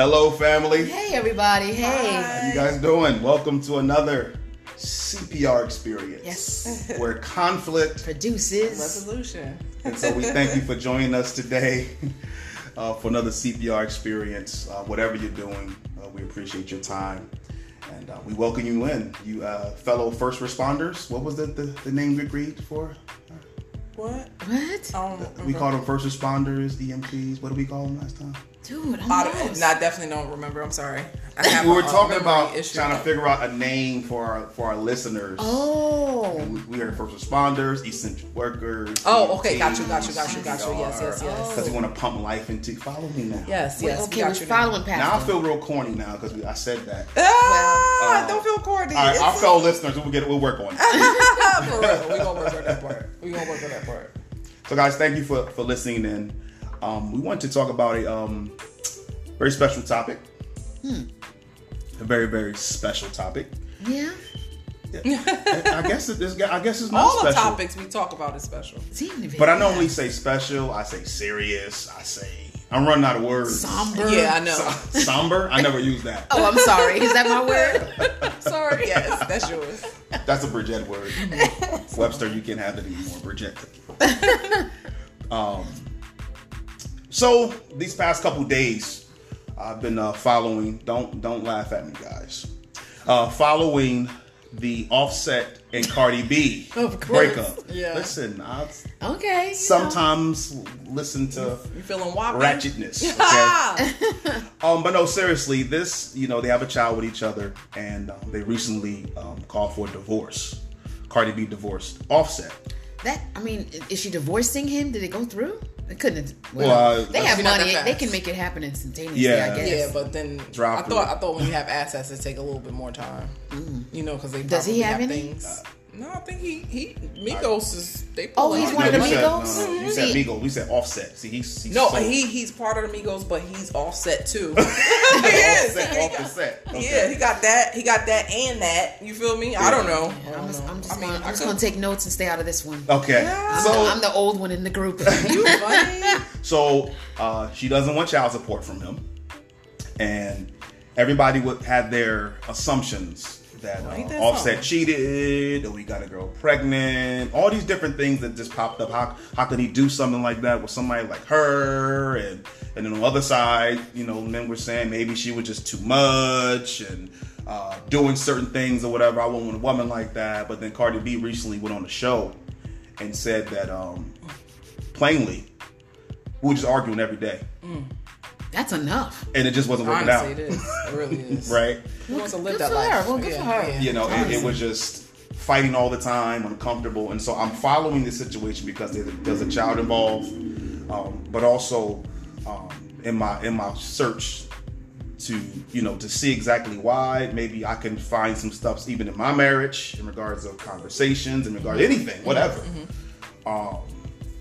Hello, family. Hey, everybody. Hey. How you guys doing? Welcome to another CPR experience. Yes. Where conflict Produces. Resolution. And so we thank you for joining us today uh, for another CPR experience. Uh, whatever you're doing, uh, we appreciate your time. And uh, we welcome you in, you uh, fellow first responders. What was the, the, the name we agreed for? What? What? Um, We called them first responders, EMTs. What did we call them last time? Dude, I'm I, lost. don't- I definitely don't remember. I'm sorry. I have we were uh, talking about issue. trying to figure out a name for our for our listeners. Oh. We, we heard first responders, essential workers. Oh, okay. Got you. Got you. Got you. Got you. Yes. Yes. Yes. Because we want to pump life into. Follow me now. Yes. Wait, Yes. okay, we we're got you now. following past Now I feel real corny now because I said that. Ah, Uh, don't feel corny. All right, our It's- fellow listeners, we'll get it. we'll work on it. For real. We gonna work on that part. We gonna work on that part. So, guys, thank you for for listening in. Um, we want to talk about a um, very special topic. Hmm. A very very special topic. Yeah. I guess it is. I guess it's not All the topics we talk about is special. Seem. But I normally say special. I say serious. I say I'm running out of words. Somber. Yeah, I know. So- somber. I never use that. Oh, I'm sorry. Is that my word? Sorry. Yes, that's yours. That's a Bridget word. Webster, you can't have it anymore. Bridget. um, so these past couple days, I've been uh, following. Don't don't laugh at me, guys. Uh, following the Offset and Cardi B Of course. breakup. Yeah. Listen, I Okay. you know. sometimes listen to You feeling wobbly? ratchetness. Okay? Um, but no, seriously, this you know they have a child with each other, and um, they recently um, called for a divorce. Cardi B divorced Offset. That, I mean, is she divorcing him? Did it go through? It couldn't. Well, Well, uh, they have money. They can make it happen instantaneously, Yeah. I guess. Yeah, but then Drop I thought it. I thought when you have assets, it take a little bit more time. You know, because they Does he probably have any? things. No, I think he he Migos is they. Oh, pulling he's one of the the money. you said, Migos? No, no, you said Migos. We said Offset. See, he's, he's No, so he he's part of the Migos, but he's offset too. he is. offset, He got- set. Okay. Yeah, he got that. He got that and that. You feel me? I don't know. I I'm just. I'm just, I mean, gonna, I I'm just gonna take notes and stay out of this one. Okay. Yeah. I'm, So, the, I'm the old one in the group. You funny? so uh, she doesn't want child support from him, and everybody would had their assumptions that uh, that Offset cheated, or we got a girl pregnant, all these different things that just popped up. How how could he do something like that with somebody like her? And and then on the other side, you know, men were saying maybe she was just too much and. Uh, doing certain things or whatever. I want a woman like that. But then Cardi B recently went on the show and said that um, plainly, we were just arguing every day, That's enough. and it just wasn't working Honestly, out, it is. It really is. right? He wants to live Good that for her. life. Well, good for her. You know, it, it was just fighting all the time, uncomfortable, and so I'm following this situation because there's a, there's a child involved, um, but also um, in my in my search to you know to see exactly why maybe I can find some stuff even in my marriage in regards of conversations in regards to anything whatever um,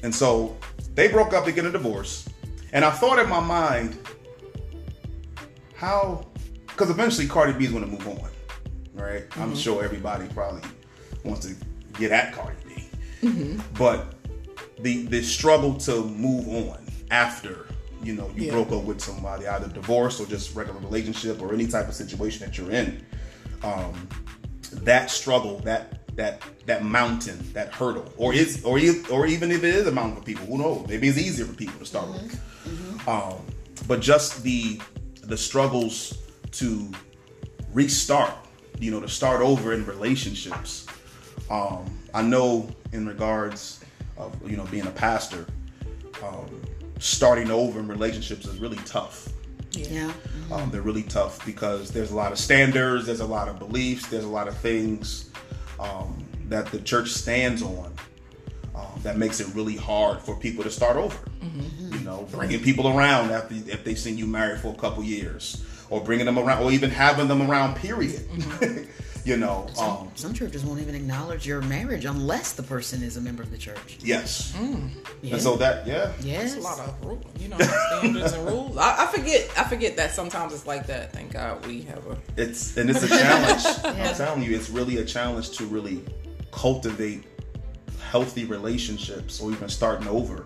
and so they broke up to get a divorce and I thought in my mind how because eventually Cardi B is going to move on right? I'm mm-hmm. sure everybody probably wants to get at Cardi B. Mm-hmm. But the the struggle to move on after you know you Yeah. broke up with somebody either divorce or just regular relationship or any type of situation that you're in um that struggle that that that mountain that hurdle or is or e- or even if it is a mountain for people who knows? Maybe it's easier for people to start with mm-hmm. Um but just the the struggles to restart you know to start over in relationships um, I know in regards of you know being a pastor, um, starting over in relationships is really tough. Yeah. Um, they're really tough because there's a lot of standards, there's a lot of beliefs, there's a lot of things um, that the church stands on um, that makes it really hard for people to start over. You know, bringing people around after if they've seen you married for a couple years, or bringing them around, or even having them around. Period. you know, um, Some churches won't even acknowledge your marriage unless the person is a member of the church. yes. Yeah. And so that, yeah, yes. It's a lot of rules, you know, standards and rules. I, I forget. I forget that sometimes it's like that. Thank God we have a. it's and it's a challenge. Yeah. I'm telling you, it's really a challenge to really cultivate healthy relationships or even starting over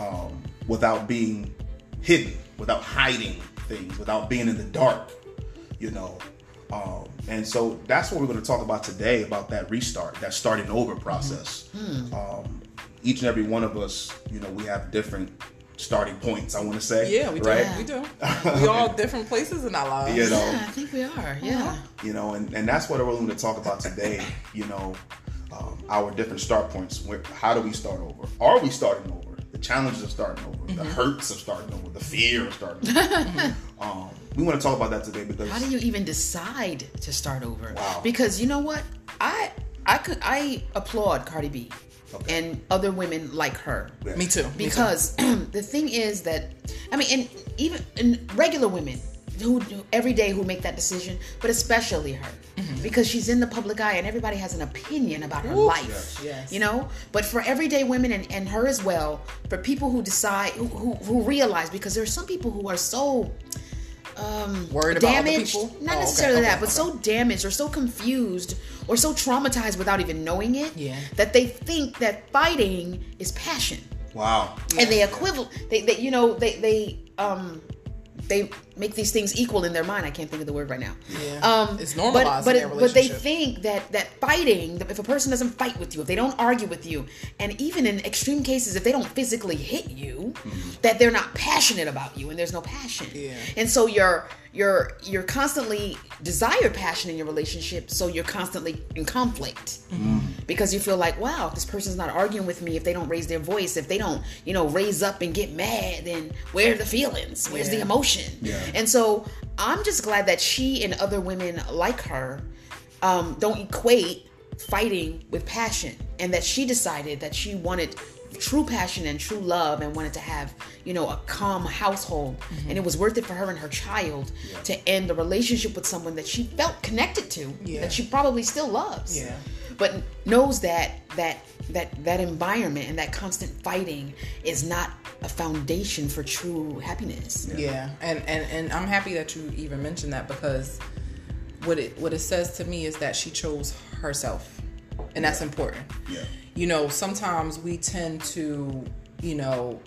um, without being hidden, without hiding things without being in the dark, you know. Um, and so that's what we're going to talk about today about that restart, that starting over process. Um, each and every one of us, you know, we have different starting points. I want to say, Yeah, we do. right? We do. We all different places in our lives. You know, Yeah, I think we are. Yeah. you know, and, and that's what we're going to talk about today. You know, um, our different start points. Where, how do we start over? Are we starting over? The challenges of starting over, the Mm-hmm. hurts of starting over, the fear of starting over. um, we want to talk about that today because How do you even decide to start over? Wow. Because you know what? I I could I applaud Cardi B Okay. and other women like her. Me too. Me too. Because the thing is that I mean, and even and regular women who every day who make that decision, but especially her, Mm-hmm. because she's in the public eye and everybody has an opinion about her life. Yes. Yes. You know, but for everyday women and, and her as well, for people who decide who, who, who realize because there are some people who are so Worried about other damaged people. not Oh, necessarily okay, that but okay. so damaged or so confused or so traumatized without even knowing it Yeah. that they think that fighting is passion wow, and they equivalent they, they you know they they um they make these things equal in their mind. I can't think of the word right now. Yeah. Um, It's but normalized but, in their it- but they think that that fighting, if a person doesn't fight with you, if they don't argue with you, and even in extreme cases, if they don't physically hit you, that they're not passionate about you, and there's no passion. Yeah. And so you're you're you're constantly desire passion in your relationship, so you're constantly in conflict because you feel like, wow, if this person's not arguing with me, if they don't raise their voice, if they don't, you know, raise up and get mad, then where are the feelings? Where's the emotion? Yeah. And so I'm just glad that she and other women like her um, don't equate fighting with passion, and that she decided that she wanted true passion and true love and wanted to have you know a calm household Mm-hmm. and it was worth it for her and her child to end the relationship with someone that she felt connected to Yeah. that she probably still loves Yeah. but knows that that that that environment and that constant fighting is not a foundation for true happiness Yeah, and and and I'm happy that you even mentioned that because what it what it says to me is that she chose herself, and that's important. Yeah. You know, sometimes we tend to, you know,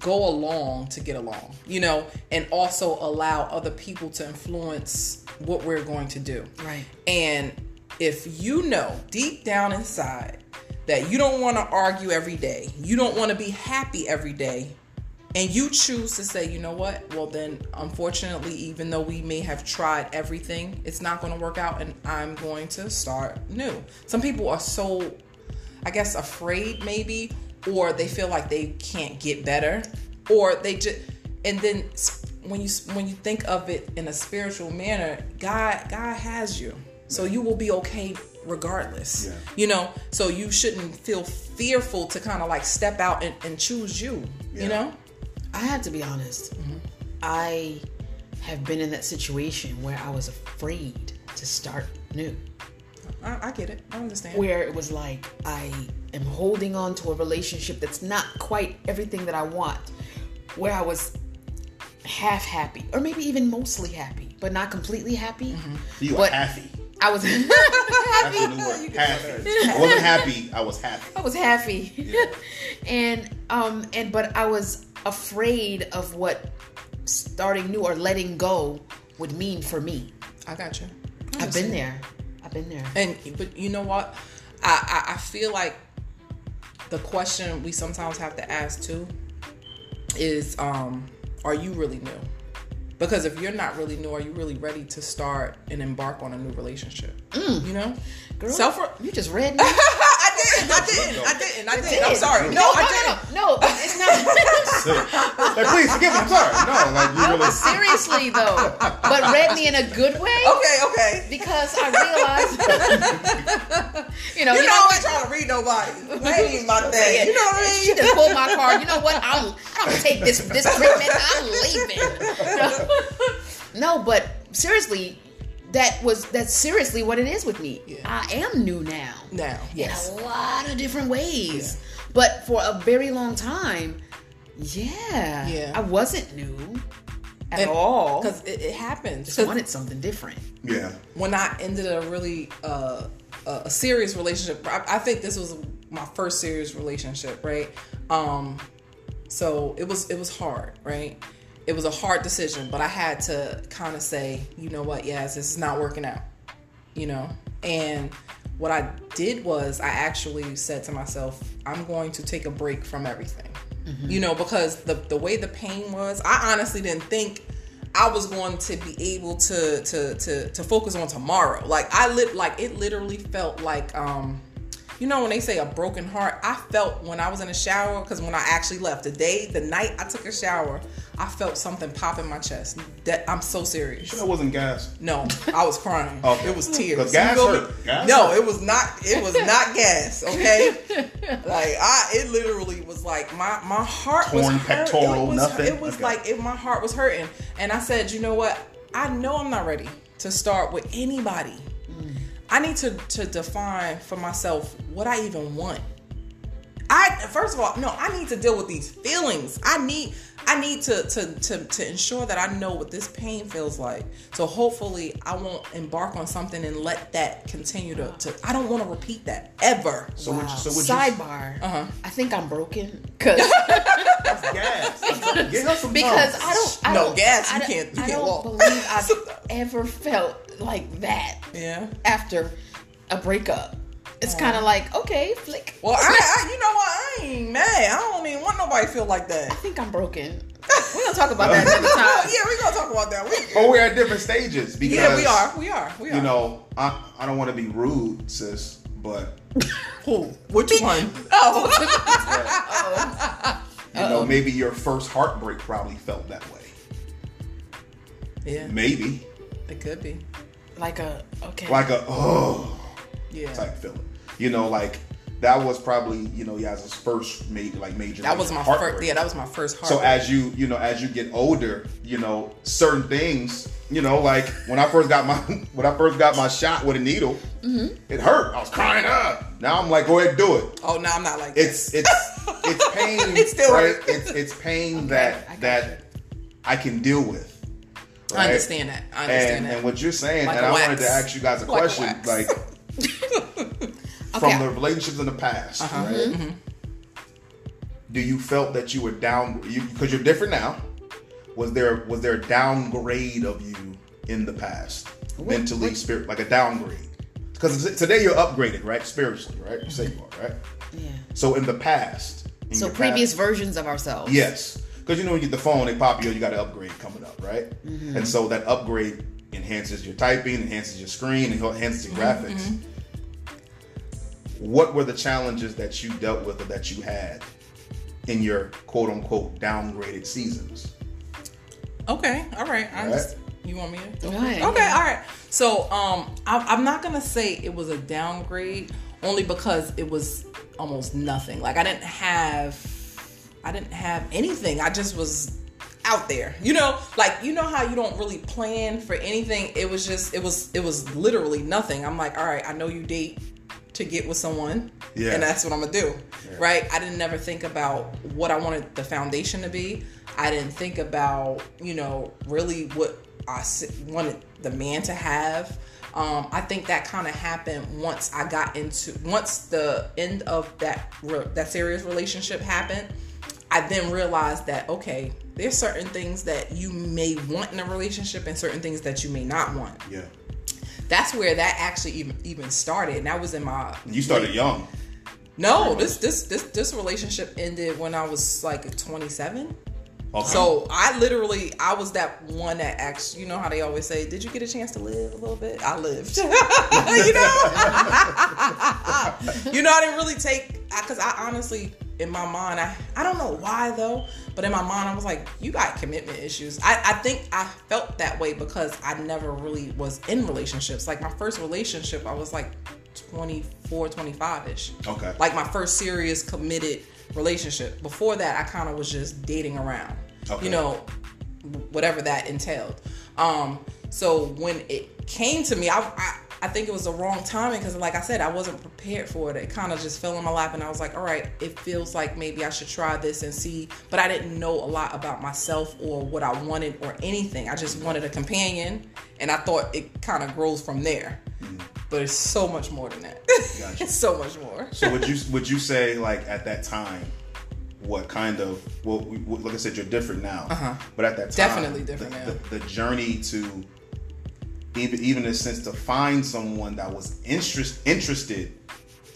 go along to get along, you know, and also allow other people to influence what we're going to do. Right. And if you know deep down inside that you don't want to argue every day, you don't want to be happy every day, and you choose to say, you know what, well, then unfortunately, even though we may have tried everything, it's not going to work out, and I'm going to start new. Some people are so, I guess, afraid maybe, or they feel like they can't get better, or they just, and then when you when you think of it in a spiritual manner, God God has you, so you will be okay regardless. Yeah. You know, so you shouldn't feel fearful to kind of like step out and, and choose you. Yeah. You know. I have to be honest. Mm-hmm. I have been in that situation where I was afraid to start new. I, I get it. I understand. Where it was like I am holding on to a relationship that's not quite everything that I want. Where I was half happy, or maybe even mostly happy, but not completely happy. Mm-hmm. You were But- happy. I was That's the new word. Happy. I wasn't happy. I was happy. I was happy. and um and but I was afraid of what starting new or letting go would mean for me. I got you. I I've been there. I've been there. And but you know what? I, I I feel like the question we sometimes have to ask too is um are you really new? Because if you're not really new, are you really ready to start and embark on a new relationship? Mm. You know? Girl, Self you just read didn't, I didn't, I didn't, I didn't. I'm sorry. No, I didn't. No, no, no, but it's not. like, please forgive me. I'm sorry. No, like you really. seriously though, but read me in a good way Okay, okay. because I realized, you know, You you know know I ain't trying to read nobody. That ain't my thing. You know what I She mean? just pulled my card. You know what? I'm, I'm gonna take this this treatment. I'm leaving. no, but seriously, that was that's seriously what it is with me. Yeah. I am new now. Now, yes. In a lot of different ways. Yeah. But for a very long time, yeah, Yeah. I wasn't new at all. Because it, it happens. just 'Cause wanted something different. Yeah. when I ended a really uh, a a serious relationship, I, I think this was my first serious relationship, right? Um, so it was it was hard, right? It was a hard decision, but I had to kind of say, you know what, yes, this is not working out. You know? And what I did was I actually said to myself, I'm going to take a break from everything. You know, because the the way the pain was, I honestly didn't think I was going to be able to to to to focus on tomorrow. Like I lit like it literally felt like um you know when they say a broken heart, I felt when I was in the shower because when I actually left the day, the night I took a shower, I felt something pop in my chest. That I'm so serious. That wasn't gas. No, I was crying. Okay. It was tears gas You feel me? hurt. Gas no, hurt. it was not. It was not gas. Okay, like I, it literally was like my my heart was Torn hurt. pectoral, It was, nothing? It was Okay. like it, my heart was hurting, and I said, you know what? I know I'm not ready to start with anybody. I need to to define for myself what I even want. I first of all, no, I need to deal with these feelings. I need I need to to to to ensure that I know what this pain feels like. So hopefully I won't embark on something and let that continue to, to I don't want to repeat that ever. So would you, so would Sidebar. Uh-huh. I think I'm broken because gas? Get her some because numbers. I don't. I No, don't, gas, you don't- can't- you I can't don't walk. believe I've ever felt like that Yeah. after a breakup. It's kind of like okay, flick. Well, I, I you know what? I ain't mad. I don't even want nobody to feel like that. I think I'm broken. We're gonna talk about that another Oh, time. yeah, we're gonna talk about that. We- But we're at different stages because yeah, we are. We are. We are. You know, I I don't want to be rude, sis, but who? Which one? Oh, oh. you know, maybe your first heartbreak probably felt that way. Yeah, Maybe it could be. Like a okay. like a oh Yeah. type feeling. You know, like that was probably you know Yaz's first major like major. That was my heartbreak. first. Yeah, that was my first heart. So as you you know as you get older, you know certain things. You know, like when I first got my when I first got my shot with a needle, mm-hmm. it hurt. I was crying up. Now I'm like, go ahead, do it. oh no, I'm not like that. It's it's it's pain. It still right? hurts. It's it's pain I that got that I can deal with. I understand that. I understand And that. and what you're saying, Like and a I wax. wanted to ask you guys a Like question, wax. like Okay. from the relationships in the past, Uh-huh. right? Mm-hmm. Do you felt that you were down because you, are different now? Was there was there a downgrade of you in the past, mentally, spirit, like a downgrade? Because today you're upgraded, right? Spiritually, right? You say you are, right? yeah. So in the past, in So previous past- versions of ourselves. Yes, because you know when you get the phone, they pop you. You got an upgrade coming up, right? Mm-hmm. And so that upgrade enhances your typing, enhances your screen, and enhances your graphics. Mm-hmm. What were the challenges that you dealt with or that you had in your quote unquote downgraded seasons? okay, all right. I All just you want me to? Go ahead. Okay, all right. So, um, I, I'm not gonna say it was a downgrade, only because it was almost nothing. Like I didn't have, I didn't have anything. I just was out there. You know, like you know how you don't really plan for anything. It was just, it was, it was literally nothing. I'm like, all right, I know you date to get with someone, Yeah. and that's what I'm gonna do, right? I didn't never think about what I wanted the foundation to be. I didn't think about, you know, really what I wanted the man to have. Um, I think that kind of happened once I got into once the end of that re- that serious relationship happened. I then realized that okay, there's certain things that you may want in a relationship and certain things that you may not want. Yeah, That's where that actually even even started. And that was in my you started young. no, this this this this relationship ended when I was like 27. Okay. So I literally, I was that one that actually, you know how they always say, "Did you get a chance to live a little bit?" I lived, you know. you know, I didn't really take because I honestly, in my mind, I I don't know why though, but in my mind, I was like, "You got commitment issues." I I think I felt that way because I never really was in relationships. Like my first relationship, I was like 24, 25 ish. Okay. Like my first serious committed relationship. Before that, I kind of was just dating around. Okay. You know, whatever that entailed. Um, so when it came to me, I, I, I think it was the wrong timing because, like I said, I wasn't prepared for it. It kind of just fell in my lap, and I was like, all right, it feels like maybe I should try this and see. But I didn't know a lot about myself or what I wanted or anything. I just wanted a companion, and I thought it kind of grows from there. But it's so much more than that. Gotcha. it's so much more. So would you would you say like at that time what kind of well, we, like I said, you're different now. Uh-huh. But at that time, Definitely different the, now. The, the journey to even even in a sense to find someone that was interest interested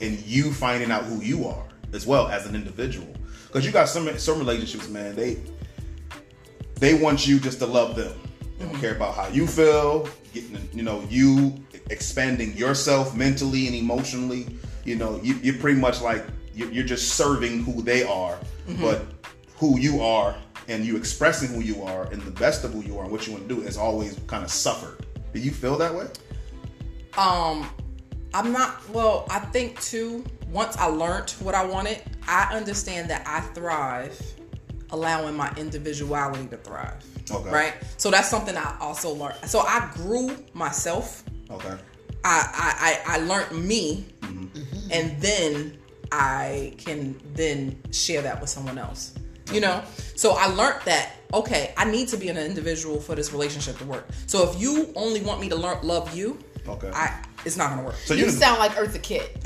in you finding out who you are as well as an individual. Because you got some some relationships, man. They they want you just to love them. They don't care about how you feel. Getting you know you expanding yourself mentally and emotionally. You know you, you're pretty much like you're, just serving who they are, but who you are and you expressing who you are and the best of who you are and what you want to do has always kind of suffered. Do you feel that way? Um, I'm not. Well, I think too. Once I learned what I wanted, I understand that I thrive, allowing my individuality to thrive. Okay. Right. So that's something I also learned. So I grew myself. Okay. I I I, I learned me, Mm-hmm. and then I can then share that with someone else. You know. So I learned that okay, I need to be an individual for this relationship to work. So if you only want me to learn love you, Okay. I it's not gonna work. So You you sound like Eartha Kitt.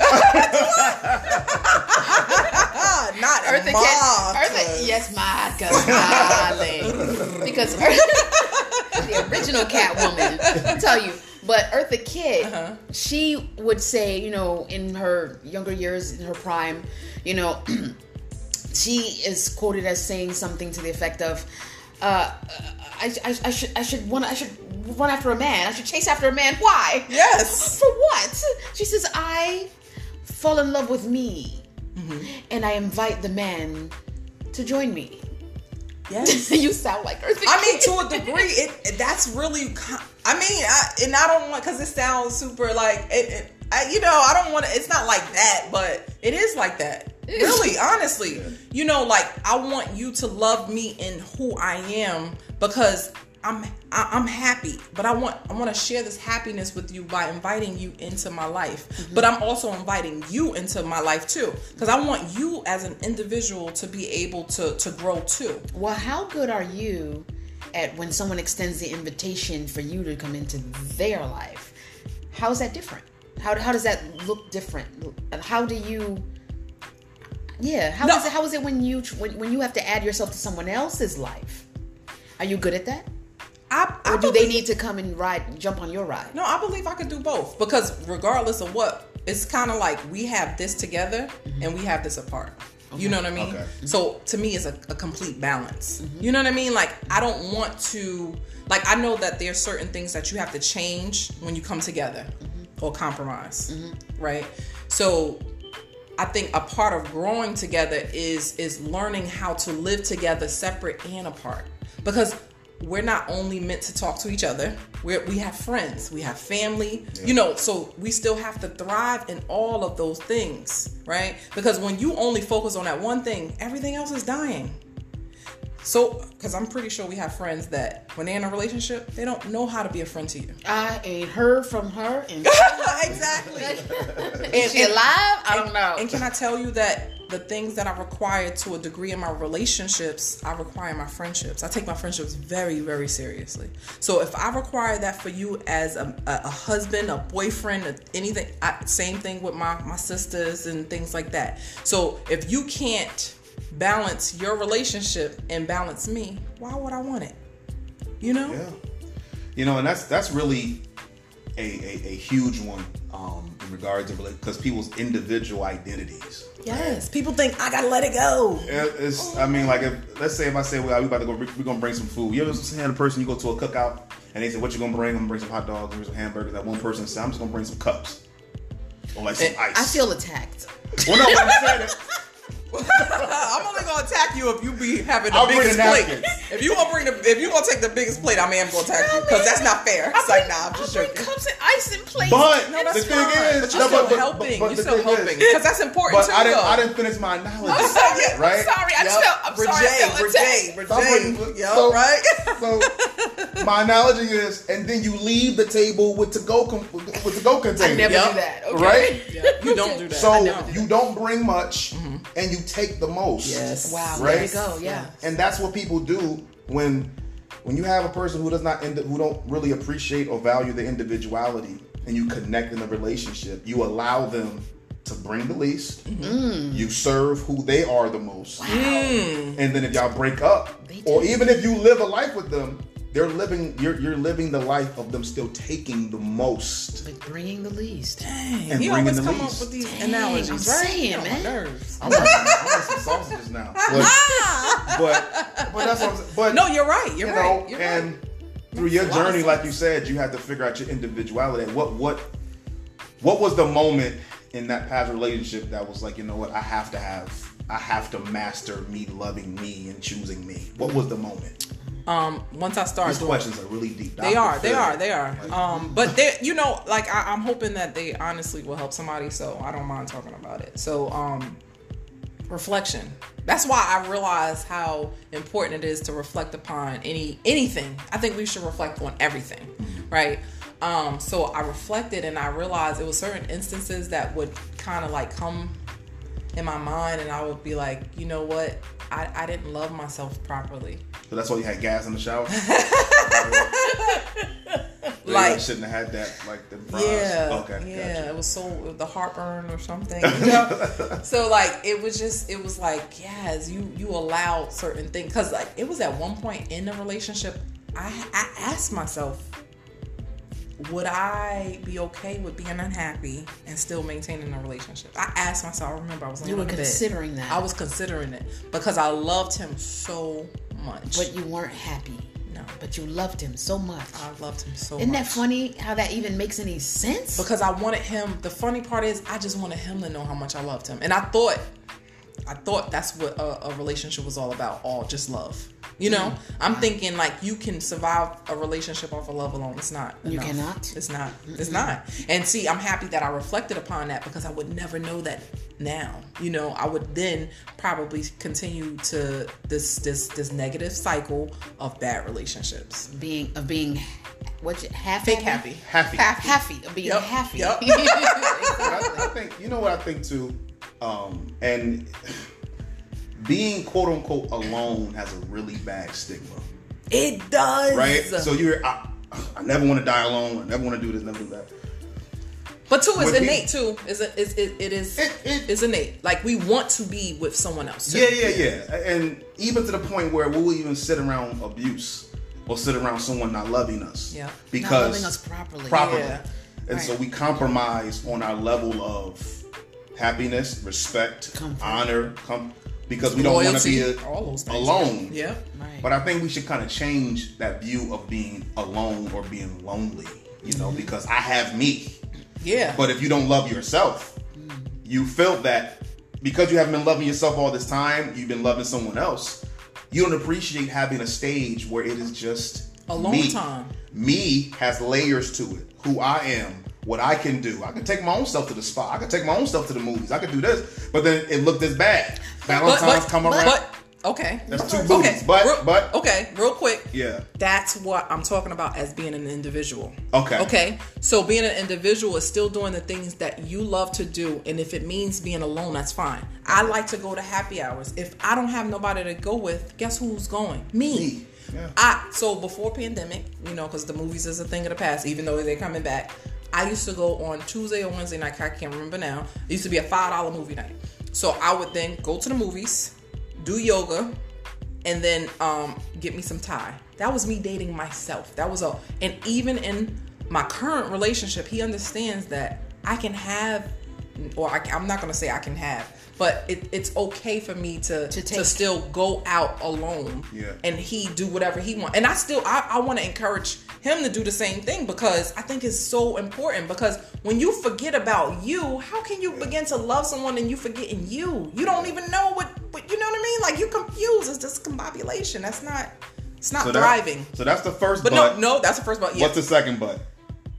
Not Eartha ma, Kitt. Eartha, yes, my cuz darling. because Eartha, the original Catwoman, I'll tell you. But Eartha Kitt, Uh-huh. she would say, you know, in her younger years, in her prime, you know, she is quoted as saying something to the effect of, uh, I, I, I should I should want I should run after a man. I should chase after a man. Why? Yes. For what? She says, I fall in love with me and I invite the man to join me. Yes. you sound like Eartha I mean, to a degree, it, it- that's really. I mean, I, and I don't want because it sounds super like it. it I, you know, I don't want to. It's not like that, but it is like that. Really, honestly, you know, like I want you to love me and who I am because I'm I, I'm happy, but I want I want to share this happiness with you by inviting you into my life. Mm-hmm. But I'm also inviting you into my life too because I want you as an individual to be able to to grow too. Well, how good are you at when someone extends the invitation for you to come into their life? How is that different? How, how does that look different? How do you? Yeah, how No. is it? How is it when you when, when you have to add yourself to someone else's life? Are you good at that, I, I or do they need to come and ride, jump on your ride? No, I believe I could do both because regardless of what, it's kind of like we have this together and we have this apart. You know what I mean? Okay. So to me, it's a, a complete balance. Mm-hmm. You know what I mean? Like I don't want to. Like I know that there's certain things that you have to change when you come together mm-hmm. or compromise, mm-hmm. right? So I think a part of growing together is is learning how to live together separate and apart because we're not only meant to talk to each other we're, we have friends we have family you know so we still have to thrive in all of those things right? Because when you only focus on that one thing everything else is dying. So because i'm pretty sure we have friends that when they're in a relationship they don't know how to be a friend to you. I ain't heard from her, and exactly. Is she alive? I don't know. And can I tell you that the things that I require to a degree in my relationships, I require my friendships. I take my friendships very, very seriously. So if I require that for you as a, a, a husband, a boyfriend, anything, I, same thing with my, my sisters and things like that. So if you can't balance your relationship and balance me, why would I want it? You know? Yeah. You know, and that's that's really a, a, a huge one um, in regards to because people's individual identities. Yes. People think I gotta let it go. It's, I mean, like, if, let's say if I say, well, we about to go, we're gonna bring some food. You ever had a person you go to a cookout and they say, what you gonna bring? I'm gonna bring some hot dogs, bring some hamburgers. That one person said, I'm just gonna bring some cups or like some Eh, ice. I feel attacked. Well, no, when I said it, I'm only gonna attack you if you be having the I'll bring biggest plate. napkins. If you gonna bring the, if you gonna take the biggest plate, I am gonna attack you because that's not fair. It's like nah, I'm just bring joking. cups and ice and plates. But No, that's the thing fine. is, but you're no, still but- but- helping. but you're the still thing is- helping because that's important But too. I didn't, though. I didn't finish my analogy. I'm sorry. Right? I'm sorry. I just felt. I'm sorry. I felt attacked. Brigade, Stop Brigade, it. So- right? So my analogy is, and then you leave the table with to go com- with the go container. I never Yep. do that. Okay. Right? you don't do that. So I know. you don't bring much, and you take the most. yes. Wow. Right? There you go. Yeah. and that's what people do when when you have a person who does not ind- who don't really appreciate or value the individuality and you connect in a relationship you allow them to bring the least. Mm. You serve who they are the most. Mm. And then if y'all break up, or even if you live a life with them, they're living. You're you're living the life of them still taking the most. Like bringing the least. Dang, And he bringing always come least. up with these Dang, analogies, I'm right? saying, Get on my man. nerves. I want, I want some sausages now. But, but but that's what I'm saying. But No, you're right. You're you right. know, You're and right. through your Makes a lot of journey, like you said, you had to figure out your individuality. What what what was the moment in that past relationship that was like, you know what, I have to have, I have to master me loving me and choosing me. What was the moment? Um, once I start These doing questions are really deep. They are, they are, they are. Like, Um, but they, you know, like I, I'm hoping that they honestly will help somebody, so I don't mind talking about it. So, um, reflection. That's why I realize how important it is to reflect upon any anything. I think we should reflect on everything, right? Um, so I reflected and I realized it was certain instances that would kind of like come in my mind, and I would be like, you know what, I, I didn't love myself properly. So that's why you had gas in the shower. like, Like- shouldn't have had that. Like the fries. Yeah. Okay. Yeah. Gotcha. It was so the heartburn or something. You know? so like it was just it was like yes you you allowed certain things because like it was at one point in the relationship I I asked myself would I be okay with being unhappy and still maintaining a relationship? I asked myself. I remember I was You were on the bed. considering that. I was considering it because I loved him so much. but you weren't happy. no, But you loved him so much. I loved him so Isn't much. that funny how that even makes any sense? because I wanted him. The funny part is, I just wanted him to know how much I loved him, and I thought, I thought that's what a, a relationship was all about, all just love. You know, mm-hmm. I'm thinking like you can survive a relationship off of love alone. It's not. You enough. cannot? It's not. It's not. And see, I'm happy that I reflected upon that because I would never know that now. You know, I would then probably continue to this this this negative cycle of bad relationships. being of being what's it half Fake happy. Happy. Happy. happy of being Yup, happy. yup. I, I think you know what I think too, um, and being quote unquote alone has a really bad stigma, It does. right? So you're, I, I never want to die alone. I never want to do this, never do that. But two is innate too. Is it is it, it is It- it- it's innate. Like we want to be with someone else. too. Yeah, yeah, yeah, and even to the point where we'll even sit around abuse or sit around someone not loving us, Yeah. because Not loving us properly. properly, Yeah. and so we compromise on our level of happiness, respect, Comfort. honor, com- because we don't want to be a, all those alone. Yeah. Right. But I think we should kind of change that view of being alone or being lonely, you know, mm-hmm. because I have me. Yeah. But if you don't love yourself, mm. you feel that because you haven't been loving yourself all this time, you've been loving someone else. You don't appreciate having a stage where it is just Alone me. time. Me has layers to it. Who I am, what I can do. I can take my own stuff to the spa. I can take my own stuff to the movies. I can do this. But then it looked as bad. Valentine's but, come but, around. but okay. That's two okay. But- real, but- okay, real quick. yeah. That's what I'm talking about as being an individual. Okay. Okay. So being an individual is still doing the things that you love to do, and if it means being alone, that's fine. I like to go to happy hours. If I don't have nobody to go with, guess who's going? Me. Me. Yeah. I so before pandemic, you know, because the movies is a thing of the past, even though they're coming back. I used to go on Tuesday or Wednesday night. I can't remember now. It used to be a five dollar movie night. So I would then go to the movies, do yoga, and then um, get me some Thai. That was me dating myself. That was a, and even in my current relationship, he understands that I can have, or I, am not gonna say I can have, but it, it's okay for me to To to, still go out alone, Yeah. and he do whatever he want. And I still, I, I want to encourage him to do the same thing because I think it's so important. Because when you forget about you, how can you begin to love someone and you forgetting you? You don't even know what, what you know what I mean? Like you confused. It's just combobulation. That's not. It's not So that- thriving. So that's the first But but. no, no, that's the first but. Yeah. What's the second but?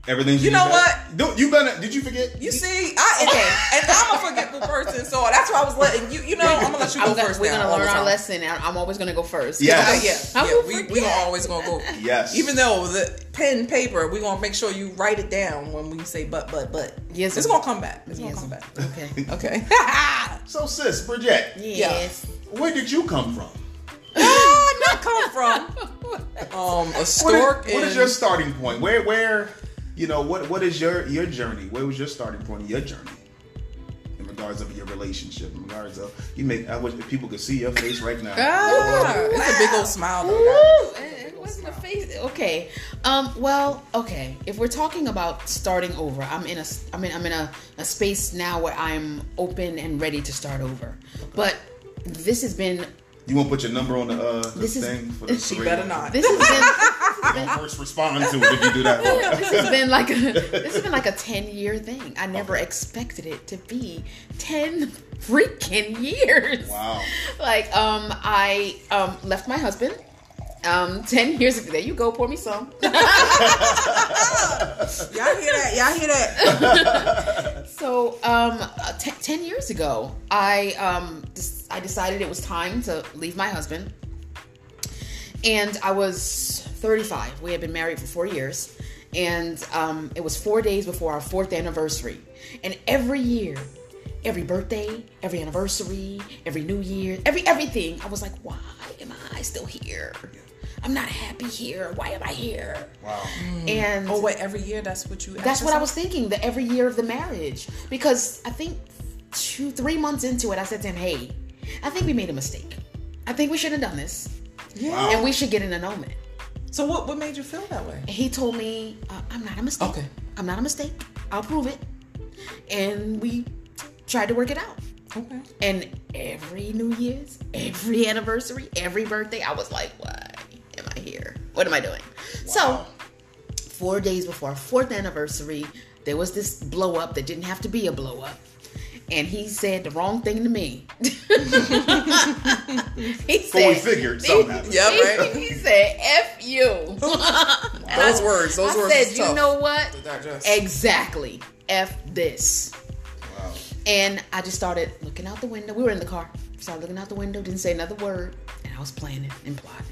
Everything's You know what? Do, you gonna? Did you forget? you see, I and, and I'm a forgetful person, so that's why I was letting you. You know, I'm gonna let you go gonna, 1st we're now gonna learn our lesson. and I'm always gonna go first. Yes. Okay, yeah, How yeah. you We, we forget? gonna always gonna go. Yes. Even though the pen paper, we are gonna make sure you write it down when we say but but but. Yes, it's gonna come back. It's Yes. gonna come back. Okay. Okay. So, sis, Bridget, Yes. where did you come from? Ah, not come from um a stork. what is in- your starting point? Where, where, you know, what, what is your your journey? Where was your starting point in your journey? In regards of your relationship, in regards of you make. I wish if people could see your face right now. Ah, it's a big old smile though. Woo! guys. It wasn't a face. Okay. Um. Well. Okay. If we're talking about starting over, I'm in a. I'm in. I'm in a, a space now where I'm open and ready to start over. But this has been. You won't put your number on the, uh, the This is- thing for the She better not. This has been. Don't first respond to it if you do that. this has been like a this has been like a 10 year thing i never expected it to be 10 freaking years Wow. like um i um left my husband um 10 years ago there you go pour me some Y'all hear that? Y'all hear that? so um uh, t- 10 years ago i um des- i decided it was time to leave my husband and I was 35. We had been married for four years, and um, it was four days before our fourth anniversary. And every year, every birthday, every anniversary, every New Year, every everything, I was like, why am I still here? I'm not happy here. Why am I here? Wow. And Oh wait, every year that's what you. that's what I was thinking. The every year of the marriage, because I think two, three months into it, I said to him, "Hey, I think we made a mistake. I think we should have done this, Yeah. Wow. and we should get an annulment." So what? What made you feel that way? he told me uh, I'm not a mistake. Okay. I'm not a mistake. I'll prove it. And we tried to work it out. Okay. And every New Year's, every anniversary, every birthday, I was like, why am I here? What am I doing? So, four days before our fourth anniversary, there was this blow up that didn't have to be a blow up. And he said the wrong thing to me. he So we figured something happened. Yeah, he, right. he said, F you. Those words. Those I words. I said, you tough know what? Exactly. F this. Wow. And I just started looking out the window. We were in the car. Started looking out the window, didn't say another word. And I was planning and plotting.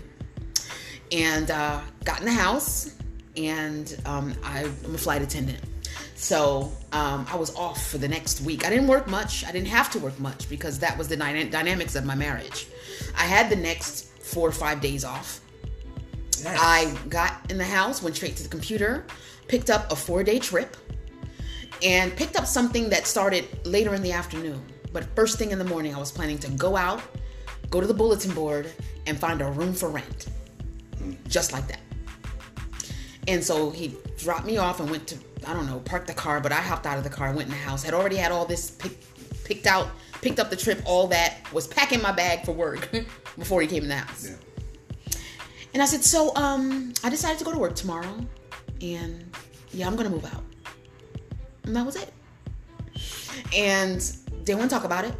And uh, got in the house, and um, I, I'm a flight attendant. So um, I was off for the next week. I didn't work much. I didn't have to work much because that was the dyna- dynamics of my marriage. I had the next four or five days off. Nice. I got in the house, went straight to the computer, picked up a four day trip, and picked up something that started later in the afternoon. But first thing in the morning, I was planning to go out, go to the bulletin board, and find a room for rent. Just like that. And so he dropped me off and went to, I don't know, parked the car, but I hopped out of the car, went in the house, had already had all this pick, picked out, picked up the trip, all that, was packing my bag for work before he came in the house. Yeah. And I said, so um, I decided to go to work tomorrow, and yeah, I'm gonna move out. And that was it. And didn't want to talk about it.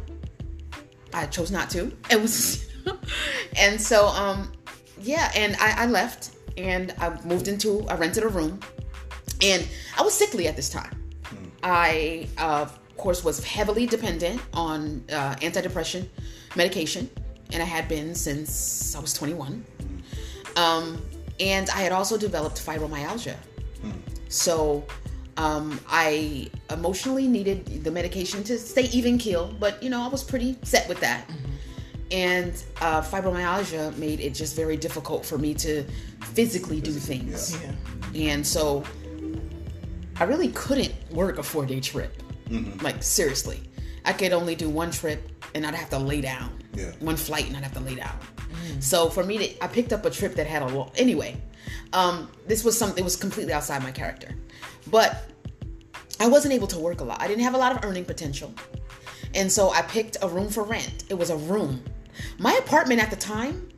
I chose not to. It was, and so um, yeah, and I, I left, and I moved into, I rented a room, and I was sickly at this time. I, uh, of course, was heavily dependent on uh, antidepressant medication, and I had been since I was 21. Um, and I had also developed fibromyalgia. So um, I emotionally needed the medication to stay even keel, but you know, I was pretty set with that. And uh, fibromyalgia made it just very difficult for me to physically do things. Yeah. And so I really couldn't work a four day trip. Like, seriously. I could only do one trip and I'd have to lay down. Yeah. One flight and I'd have to lay down. So for me to, I picked up a trip that had a lot. Anyway, um, this was something, it was completely outside my character. But I wasn't able to work a lot. I didn't have a lot of earning potential. And so I picked a room for rent. It was a room. My apartment at the time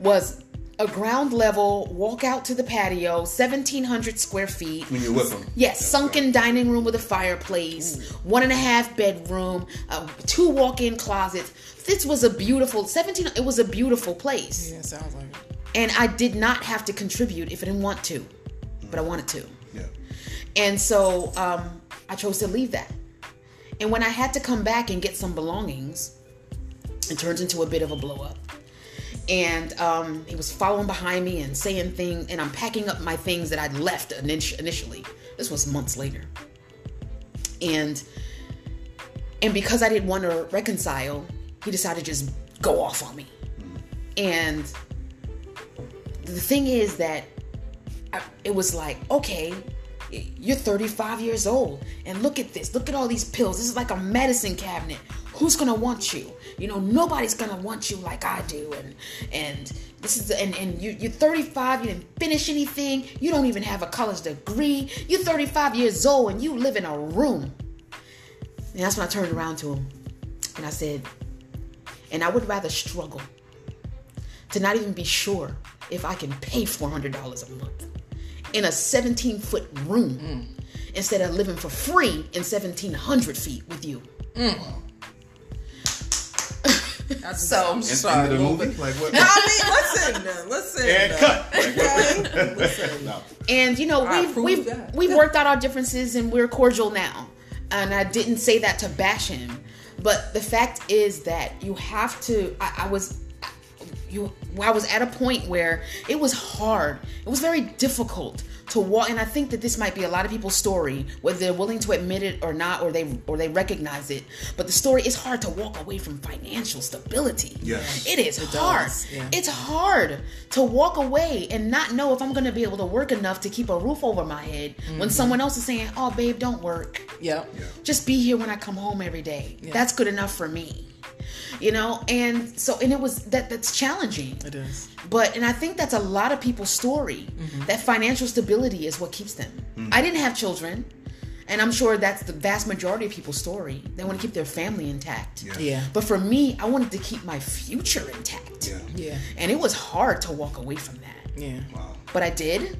was a ground level walk out to the patio, 1700 square feet. When you're with them. Yes, sunken dining room with a fireplace, one and a half bedroom, uh, two walk-in closets. This was a beautiful 17. It was a beautiful place, Yeah, sounds like it. and I did not have to contribute if I didn't want to, but I wanted to. Yeah. And so um, I chose to leave that. And when I had to come back and get some belongings, it turns into a bit of a blow up. And um, he was following behind me and saying things, and I'm packing up my things that I'd left init- initially. This was months later. And and because I didn't want to reconcile, he decided to just go off on me. And the thing is that I, it was like, okay, you're 35 years old and look at this look at all these pills this is like a medicine cabinet who's gonna want you you know nobody's gonna want you like i do and and this is and, and you, you're 35 you didn't finish anything you don't even have a college degree you're 35 years old and you live in a room. And that's when i turned around to him and i said and i would rather struggle to not even be sure if i can pay $400 a month in a 17 foot room mm. instead of living for free in 1700 feet with you. That's So- I'm In, sorry. into the a movie, bit. like what? No, I mean, listen, listen. and cut. Like, Okay. what? no. And you know, we've we've that. we've worked out our differences and we're cordial now. And I didn't say that to bash him, but the fact is that you have to. I, I was. You, I was at a point where it was hard. It was very difficult to walk, and I think that this might be a lot of people's story, whether they're willing to admit it or not, or they or they recognize it. But the story is hard to walk away from financial stability. Yes. it is hard. yeah. It's hard to walk away and not know if I'm going to be able to work enough to keep a roof over my head Mm-hmm. when someone else is saying, "Oh, babe, don't work. Yep. Just be here when I come home every day. That's good enough for me." You know, and so and it was that that's challenging. It is. But and I think that's a lot of people's story. Mm-hmm. That financial stability is what keeps them. I didn't have children, and I'm sure that's the vast majority of people's story. They want to keep their family intact. Yeah. Yeah. But for me, I wanted to keep my future intact. Yeah. Yeah. And it was hard to walk away from that. Yeah. Wow. But I did.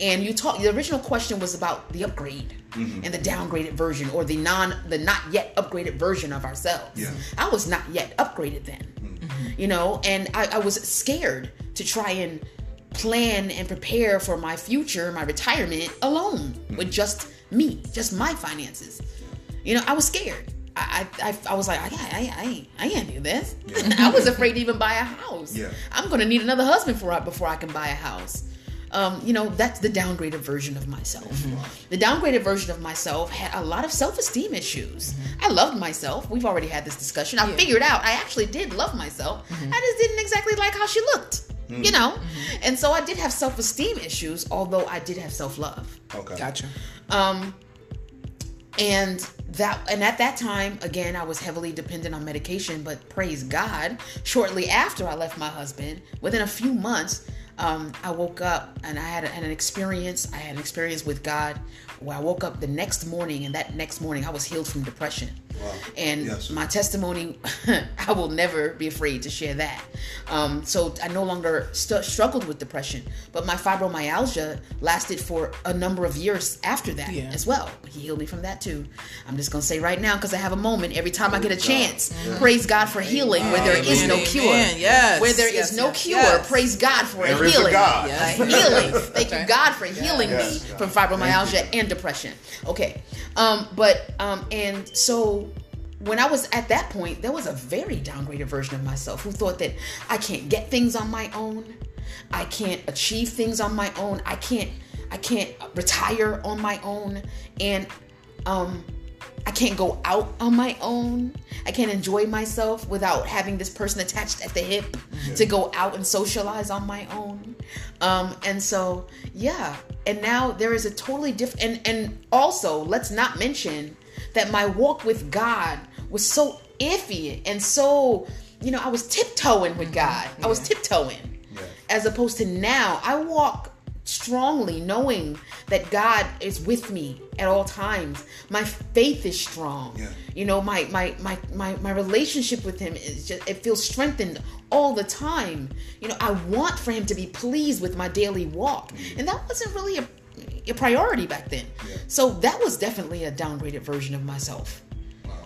And you talk the original question was about the upgrade mm-hmm. and the downgraded version or the non the not yet upgraded version of ourselves. Yeah. I was not yet upgraded then. Mm-hmm. You know, and I, I was scared to try and plan and prepare for my future, my retirement alone with mm-hmm. just me, just my finances. You know, I was scared. I, I, I was like, I, I, I, I can't do this. I was afraid to even buy a house. Yeah. I'm gonna need another husband for before I can buy a house. Um, you know, that's the downgraded version of myself. Mm-hmm. The downgraded version of myself had a lot of self-esteem issues. Mm-hmm. I loved myself. We've already had this discussion. I figured out I actually did love myself. Mm-hmm. I just didn't exactly like how she looked. You know, and so I did have self-esteem issues, although I did have self-love. Okay. Gotcha. Um, and that and at that time again i was heavily dependent on medication but praise god shortly after i left my husband within a few months um, i woke up and i had, a, had an experience i had an experience with god where i woke up the next morning and that next morning i was healed from depression Wow. and Yes. my testimony i will never be afraid to share that um, so i no longer st- struggled with depression but my fibromyalgia lasted for a number of years after that Yeah. as well he healed me from that too i'm just gonna say right now because i have a moment every time i get a God. chance praise god for healing where there is no amen. cure Yes, where there is yes, no cure praise god for There a is a healing God. Yes. a healing thank Okay. you god for healing Yes, me God. from fibromyalgia and depression okay um but um and so when I was at that point, there was a very downgraded version of myself who thought that I can't get things on my own, I can't achieve things on my own, I can't I can't retire on my own, and um I can't go out on my own. I can't enjoy myself without having this person attached at the hip to go out and socialize on my own. Um, and so, yeah. And now there is a totally different. And and also, let's not mention that my walk with God was so iffy and so, you know, I was tiptoeing with God. I was tiptoeing. Yeah. as opposed to now i walk strongly knowing that god is with me at all times. My faith is strong. Yeah. you know my my my my, my relationship with him is just it feels strengthened all the time. You know i want for him to be pleased with my daily walk. Mm-hmm. And that wasn't really a, a priority back then. So that was definitely a downgraded version of myself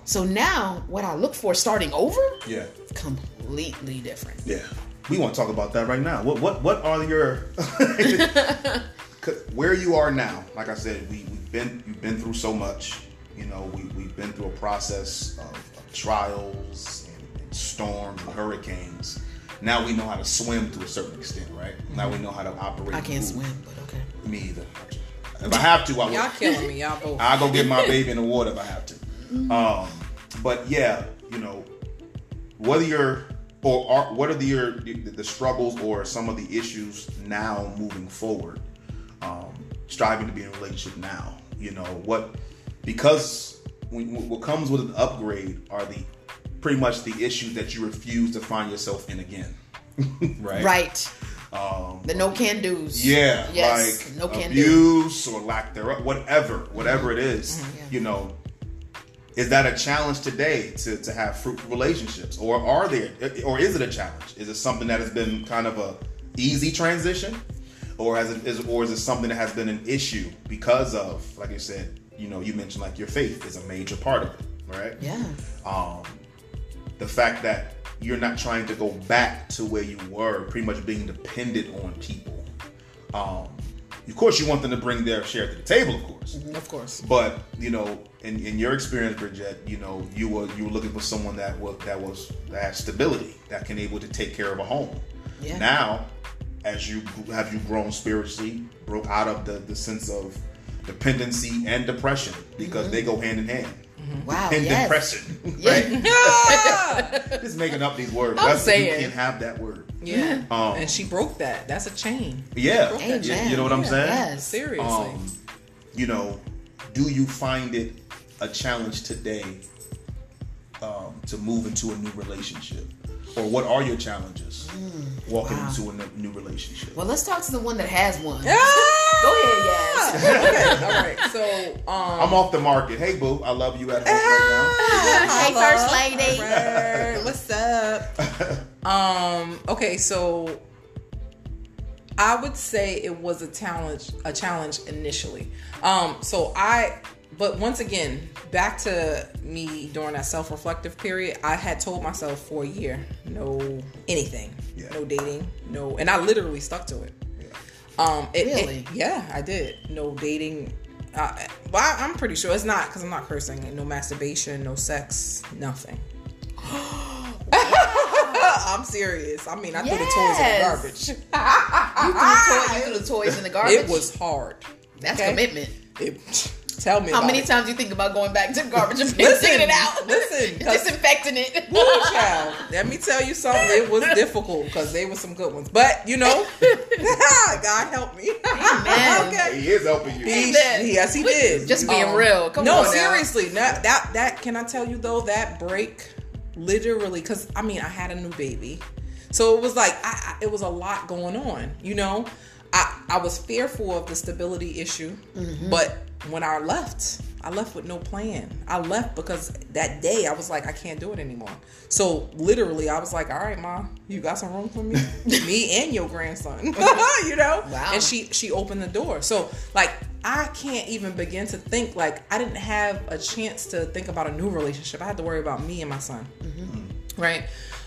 so now what i look for starting over Yeah. completely different Yeah, we want to talk about that right now. What what what are your where you are now? Like I said, we we've been you've been through so much. You know, we we've been through a process of, of trials and, and storms and hurricanes. Now we know how to swim to a certain extent, right? Now we mm-hmm. know how to operate. i can't through- swim but okay Me either. If I have to, I will. Y'all killing me, y'all both. I'll go get my baby in the water if I have to. Um, but yeah, you know, whether you're or are, what are the, your the, the struggles or some of the issues now moving forward? Um, striving to be in a relationship now? You know what? Because when- what comes with an upgrade are the pretty much the issues that you refuse to find yourself in again. right. Right. Um, The no can do's. yeah, Yes. like no can do. abuse or lack thereof, whatever, whatever it is, Mm-hmm. you know. Is that a challenge today to, to have fruitful relationships, or are there, or is it a challenge? Is it something that has been kind of a easy transition, or has it, is, or is it something that has been an issue because of, like you said, you know, you mentioned like your faith is a major part of it, right? Yeah. um, the fact that you're not trying to go back to where you were, pretty much being dependent on people. Um, of course, you want them to bring their share to the table, of course. Of course. But you know, in, in your experience, Bridget, you know, you were you were looking for someone that was that was that had stability, that can able to take care of a home. Yeah. Now, as you have you grown spiritually, broke out of the the sense of dependency and depression because they go hand in hand. Wow. And yes. depression, Yeah. right? Just making up these words. I'm That's saying. you can't have that word. Yeah. Um, and she broke that. That's a chain. Yeah, Amen. you, you know what I'm saying? Yes. Seriously. Um, you know, do you find it a challenge today um, to move into a new relationship, or what are your challenges walking wow. into a new relationship? Well, let's talk to the one that has one. Ah! Go ahead, Yas. okay. All right. So, um, I'm off the market. Hey, boo, I love you at home right Hey, first lady. What's up? um. Okay. So, I would say it was a challenge. A challenge initially. Um. So I. But once again, back to me during that self-reflective period, I had told myself for a year, no anything, Yeah. no dating, no, and I literally stuck to it. Um, it, it- Really? yeah, I did. No dating. Uh, but I, I'm pretty sure it's not because I'm not cursing. No masturbation, no sex, nothing. I'm serious. I mean, I threw the toys in the garbage. You threw, the toy, you threw the toys in the garbage. It was hard. That's okay? commitment. It, tell me How about many it. times do you think about going back to the garbage and Listen, it out? listen, 'cause- disinfecting it. Woo, child. Let me tell you something. It was difficult because they were some good ones. But you know, God help me. Amen. okay. He is helping you. He, Amen. yes, he did. Just being Um, real. Come no, on now. seriously. That, that that can I tell you though that break, literally, because I mean I had a new baby, so it was like I, I, it was a lot going on. You know, I I was fearful of the stability issue, Mm-hmm. but when I left. I left with no plan. I left because that day I was like, I can't do it anymore. So literally, I was like, All right, ma, you got some room for me, me and your grandson, you know. Wow. And she she opened the door. So like I can't even begin to think like I didn't have a chance to think about a new relationship. I had to worry about me and my son. Right?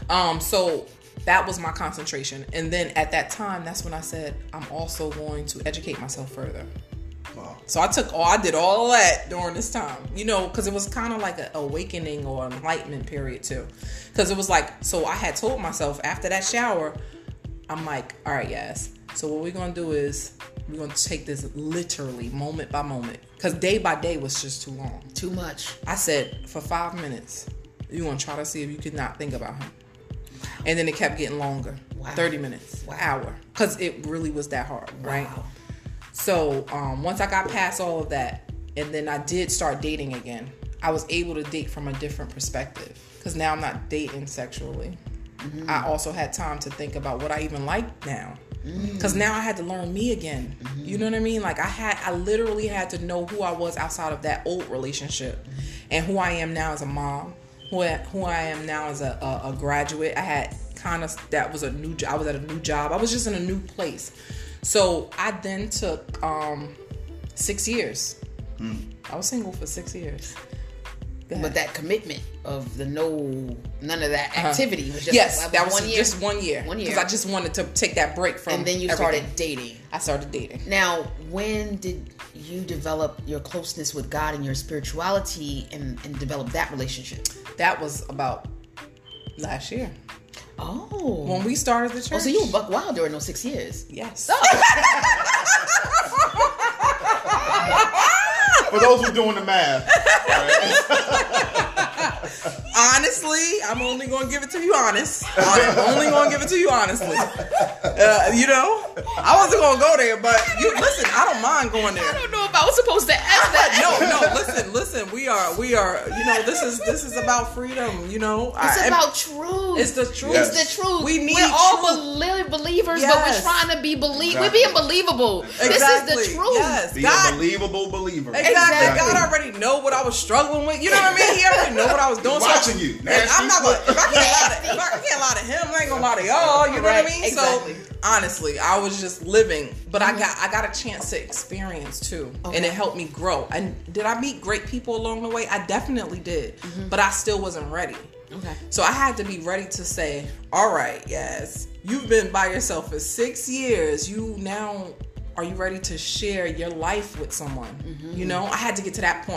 Um so that was my concentration. And then at that time, that's when I said I'm also going to educate myself further. Wow. So I took all I did all that during this time, you know, because it was kind of like an awakening or enlightenment period too. Because it was like, so I had told myself after that shower, I'm like, all right, yes. So what we're gonna do is we're gonna take this literally moment by moment, because day by day was just too long. Too much. I said for five minutes, you gonna try to see if you could not think about him. And then it kept getting longer. Wow. 30 minutes, Wow. hour. Because it really was that hard, right? Wow. So um, once I got past all of that, and then I did start dating again, I was able to date from a different perspective. Because now I'm not dating sexually. Mm-hmm. I also had time to think about what I even like now. Mm. Because now I had to learn me again. Mm-hmm. You know what I mean? Like I had, I literally had to know who I was outside of that old relationship, and who I am now as a mom, who I, who I am now as a, a, a graduate. I had kind of that was a new. I was at a new job. I was just in a new place. So I then took um, six years. I was single for six years. But that commitment of the no, none of that activity was just Uh-huh. yes, that was one year. just one year. One year. because I just wanted to take that break from. and then you everything. started dating. I started dating. Now, when did you develop your closeness with God and your spirituality and, and develop that relationship? That was about last year Oh. when we started the church. oh, so you were buck wild during those six years. yes. For those who are doing the math, right? honestly, I'm only gonna give it to you honest. I'm only gonna give it to you honestly. Uh, you know, I wasn't gonna go there, but you listen. I don't mind going there. I don't know if I was supposed to ask that. no, no. Listen, listen. We are, we are. You know, this is this is about freedom. You know, It's I- about truth. It's the truth. Yes. It's the truth. We need We're all truth. belie- believers, Yes. but we're trying to be believe. Exactly. We're being believable. Exactly. This is the truth. Yes. Be God- a believable believer. Exactly. Exactly. God already know what I was struggling with. You know what I mean? He already know what I was doing. So- watching you. And Nasty I'm not gonna. If I can't lie to, if I can't lie to him, I ain't gonna lie to y'all. You know Right, what I mean? exactly. So honestly, I was just living, but I mm-hmm. got I got a chance to experience too, Okay. and it helped me grow. And did I meet great people along the way? I definitely did, mm-hmm. but I still wasn't ready. Okay. So I had to be ready to say, all right, yes, you've been by yourself for six years. You now are you ready to share your life with someone? Mm-hmm. You know, I had to get to that.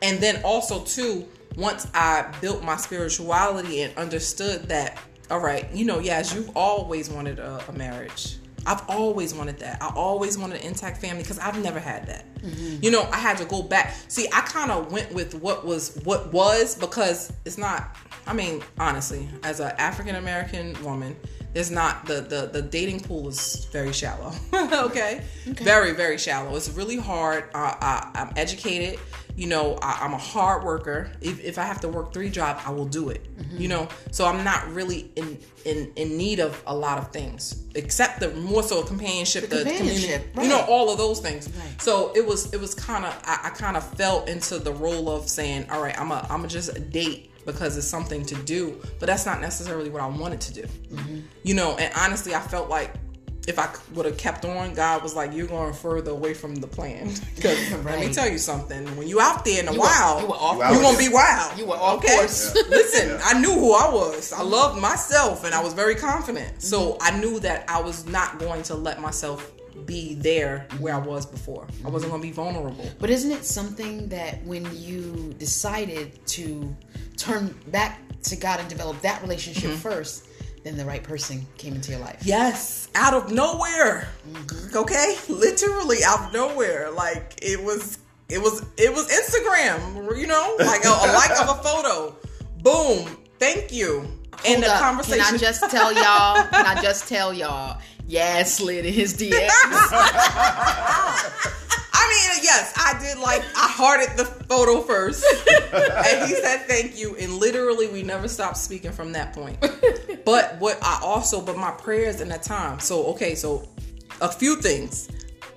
And then also too, once I built my spirituality and understood that, all right, you know, yes, you've always wanted a, a marriage. I've always wanted that. I always wanted an intact family because I've never had that. Mm-hmm. You know, I had to go back. See, I kind of went with what was what was because it's not. I mean, honestly, as an African American woman, there's not the, the the dating pool is very shallow. okay? very very shallow. It's really hard. I, I, I'm educated. You know, I, I'm a hard worker. If, if I have to work three jobs, I will do it. You know, so I'm not really in in in need of a lot of things except the more so companionship, the, companionship, community, you know, all of those things. Right. So it was it was kind of I, I kind of fell into the role of saying, all right, I'm a I'm a just date because it's something to do, but that's not necessarily what I wanted to do. Mm-hmm. You know, and honestly, I felt like if I would have kept on, God was like, "You're going further away from the plan." Because let me tell you something: when you out there in the You were- wild, you were off You you're gonna be wild. You were off okay. course. Listen, Yeah. I knew who I was. I loved myself, and I was very confident. So Mm-hmm. I knew that I was not going to let myself be there where I was before. I wasn't going to be vulnerable. But isn't it something that when you decided to turn back to God and develop that relationship Mm-hmm. first, then the right person came into your life? Yes, out of nowhere. Mm-hmm. Okay, literally out of nowhere. Like it was, it was, it was Instagram. You know, like a, a like of a photo. Boom. Thank you. and the up. conversation. Can I just tell y'all? Can I just tell y'all? Yeah, slid in his DMs. I mean, yes, I did like I hearted the photo first, and he said thank you, and literally we never stopped speaking from that point. But what I also, but my prayers in that time. So okay, so a few things.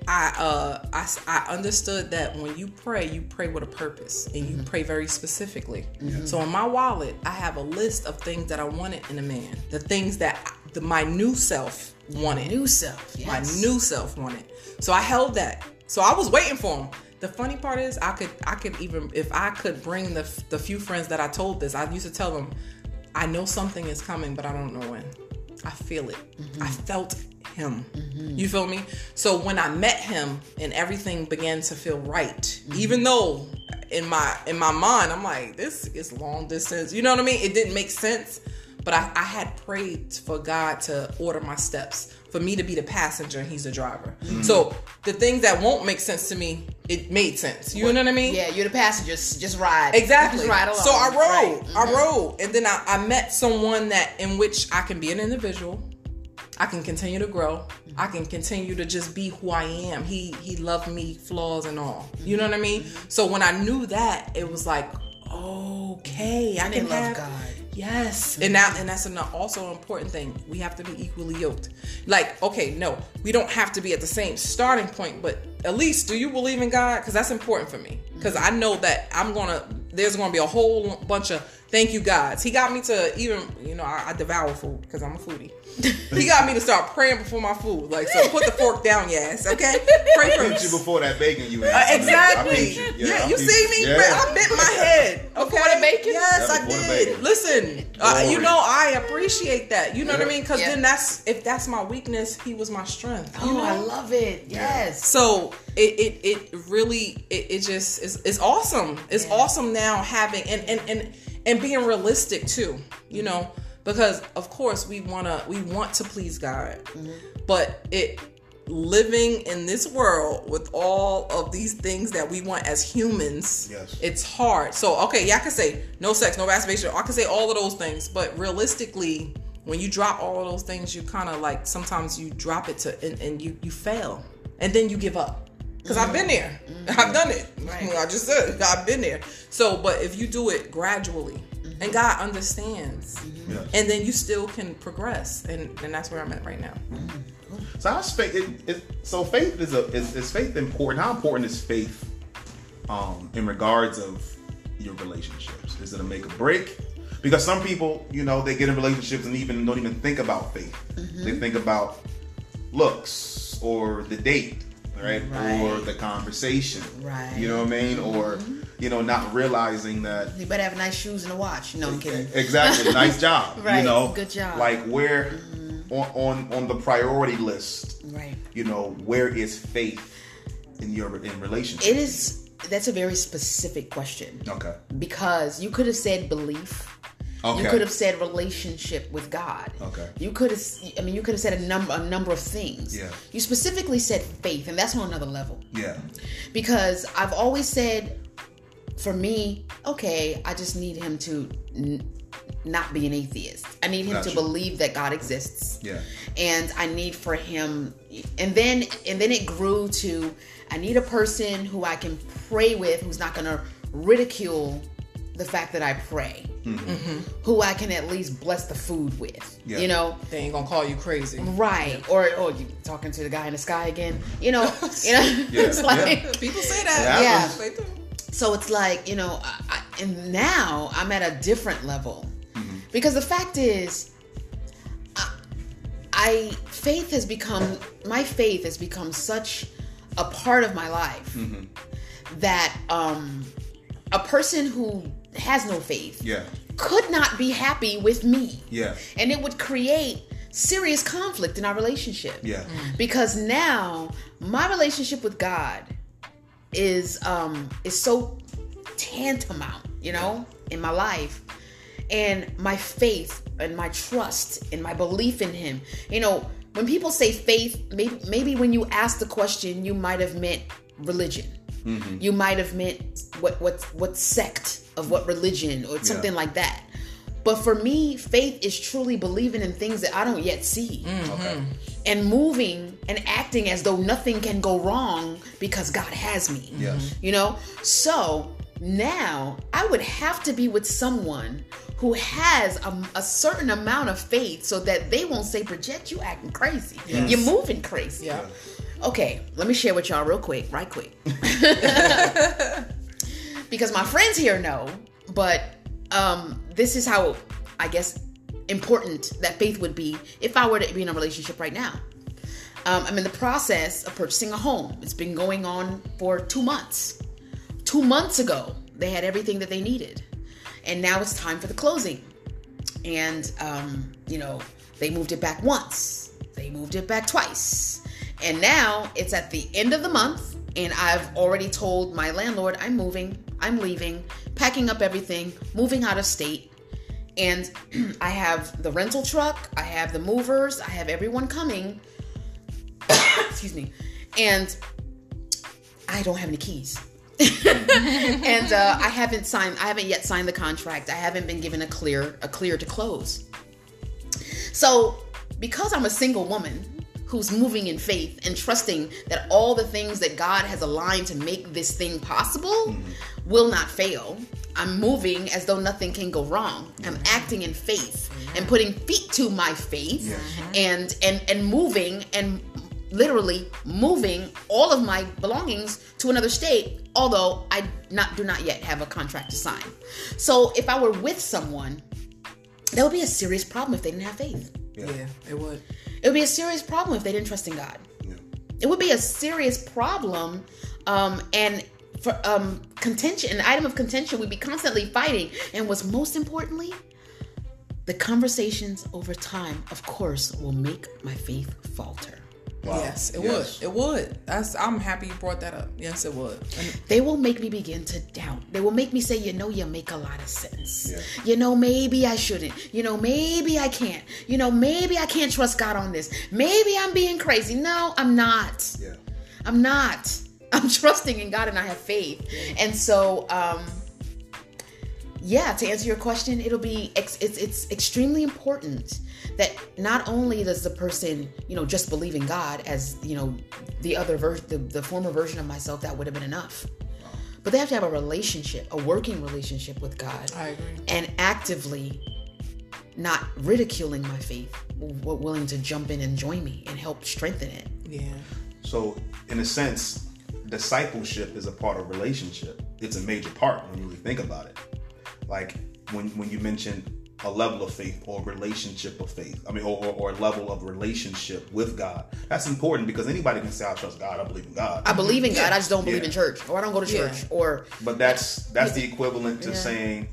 I uh I, I understood that when you pray, you pray with a purpose, and you pray very specifically. So in my wallet, I have a list of things that I wanted in a man, the things that the, my new self wanted New self. Yes. my new self wanted. So I held that. So I was waiting for him. The funny part is, I could, I could even, if I could bring the the few friends that I told this, I used to tell them, I know something is coming, but I don't know when. I feel it. I mm-hmm. felt him. Mm-hmm. You feel me? So when I met him and everything began to feel right, mm-hmm. even though in my in my mind I'm like, this is long distance. You know what I mean? It didn't make sense. But I, I had prayed for God to order my steps, for me to be the passenger and he's the driver. Mm. So the things that won't make sense to me, it made sense. You know what I mean? Yeah, you're the passenger. Just ride. Exactly. Just ride along. So I rode. Right. I mm-hmm. rode, and then I, I met someone that in which I can be an individual. I can continue to grow. I can continue to just be who I am. He he loved me, flaws and all. You know what I mean? Mm-hmm. So when I knew that, it was like, okay, I And can love have God. Yes, and that and that's an also an important thing. We have to be equally yoked. Like, okay, no, we don't have to be at the same starting point, but at least do you believe in God? Because that's important for me. Because I know that I'm gonna. There's gonna be a whole bunch of thank you gods. He got me to even, you know, I, I devour food because I'm a foodie. he got me to start praying before my food. Like, so put the fork down, yes, okay? Pray for peeped first. you before that bacon you ate. Uh, I exactly. peeped Yeah, I you see me? Yeah. man, I bent my head. Okay. Before the bacon? Yes, Yeah, I did. bacon. Listen, uh, you know, I appreciate that. You know what I mean? Because Yeah. then that's if that's my weakness, he was my strength. You Oh, know? I love it. Yes. So it it, it really it, it just is it's awesome. It's Yeah. awesome now having and and and and being realistic too. You know, because of course we wanna we want to please God, Mm-hmm. but it living in this world with all of these things that we want as humans, Yes. it's hard. So, okay, yeah, I can say no sex, no masturbation. I can say all of those things, but realistically, when you drop all of those things, you kind of like sometimes you drop it to and, and you you fail, and then you give up. Because I've been there, mm-hmm. I've done it. Right. I just said I've been there. So, but if you do it gradually, mm-hmm. and God understands, mm-hmm. Yes. and then you still can progress, and and that's where I'm at right now. So how's faith? It, it, so faith is a is, is faith important? How important is faith um, in regards of your relationships? Is it a make or break? Because some people, you know, they get in relationships and even don't even think about faith. They think about looks or the date, right? Right. Or the conversation, Right. You know what I mean? Or mm-hmm. you know, not realizing that You better have nice shoes and a watch. No, I'm kidding. Exactly. nice job. You Right. know, Good job. Like where mm-hmm. on, on on the priority list, Right. you know, where is faith in your in relationship? It is. That's a very specific question Okay. because you could have said belief. Okay. You could have said relationship with God. Okay. You could have. I mean, you could have said a number a number of things. Yeah. You specifically said faith, and that's on another level. Yeah. because I've always said, for me, okay, I just need him to n- not be an atheist. I need him Gotcha. to believe that God exists. Yeah. And I need for him, and then and then it grew to, I need a person who I can pray with, who's not going to ridicule the fact that I pray, who I can at least bless the food with. Mm-hmm. Yeah. You know, They ain't gonna call you crazy. right? Or or you talking to the guy in the sky again? You know, you know, Yeah, it's like. yeah. People say that. Yeah. They. So it's like, you know, I, I, and now I'm at a different level. Because the fact is, I, I, faith has become, my faith has become such a part of my life that um, a person who has no faith Yeah. could not be happy with me. Yeah. And it would create serious conflict in our relationship Yeah. because now my relationship with God is um is so tantamount, you know, in my life. And my faith and my trust and my belief in him. You know, when people say faith, maybe maybe when you ask the question, you might have meant religion. Mm-hmm. You might have meant what what what sect of what religion or something like that. But for me, faith is truly believing in things that I don't yet see mm-hmm. Okay. Mm-hmm. and moving and acting as though nothing can go wrong because God has me. Yes. You know? So now I would have to be with someone who has a, a certain amount of faith so that they won't say, Bridget, you acting crazy. You're moving crazy. Yeah. Okay, let me share with y'all real quick, right quick. because my friends here know, but um, this is how I guess important that faith would be if I were to be in a relationship right now. Um, I'm in the process of purchasing a home. It's been going on for two months. Two months ago, they had everything that they needed, and now it's time for the closing. And um, you know, they moved it back once, they moved it back twice, and now it's at the end of the month, and I've already told my landlord I'm moving, I'm leaving, packing up everything, moving out of state. And I have the rental truck, I have the movers, I have everyone coming. Excuse me. And I don't have any keys. and uh, I haven't signed. I haven't yet signed the contract. I haven't been given a clear a clear to close. So, because I'm a single woman who's moving in faith and trusting that all the things that God has aligned to make this thing possible mm-hmm. will not fail, I'm moving as though nothing can go wrong. I'm mm-hmm. acting in faith mm-hmm. and putting feet to my faith and and and moving and literally moving all of my belongings to another state although i not do not yet have a contract to sign. So if i were with someone that would be a serious problem if they didn't have faith. Yeah, it would. It would be a serious problem if they didn't trust in god. Yeah. it would be a serious problem um, and for um, contention an item of contention we'd be constantly fighting. And what's most importantly the conversations over time of course will make my faith falter Wow. Yes, it Yes. would. It would. That's. I'm happy you brought that up. Yes, it would. And They will make me begin to doubt. They will make me say, you know, you make a lot of sense. Yeah. You know, maybe I shouldn't. You know, maybe I can't. You know, maybe I can't trust God on this. Maybe I'm being crazy. No, I'm not. Yeah. I'm not. I'm trusting in God and I have faith. And so, um, yeah, to answer your question, it'll be ex- it's it's extremely important that not only does the person you know just believe in God as you know the other version the, the former version of myself that would have been enough, but they have to have a relationship, a working relationship with God, I agree. and actively not ridiculing my faith, w- willing to jump in and join me and help strengthen it. Yeah. So, in a sense, discipleship is a part of relationship. It's a major part when you really think about it. Like when when you mention a level of faith or relationship of faith, I mean, or, or, or a level of relationship with God. That's important because anybody can say, "I trust God. I believe in God." I believe in God, I just don't believe Yeah. in church, or I don't go to Yeah. church, or but that's that's the equivalent to Yeah. saying,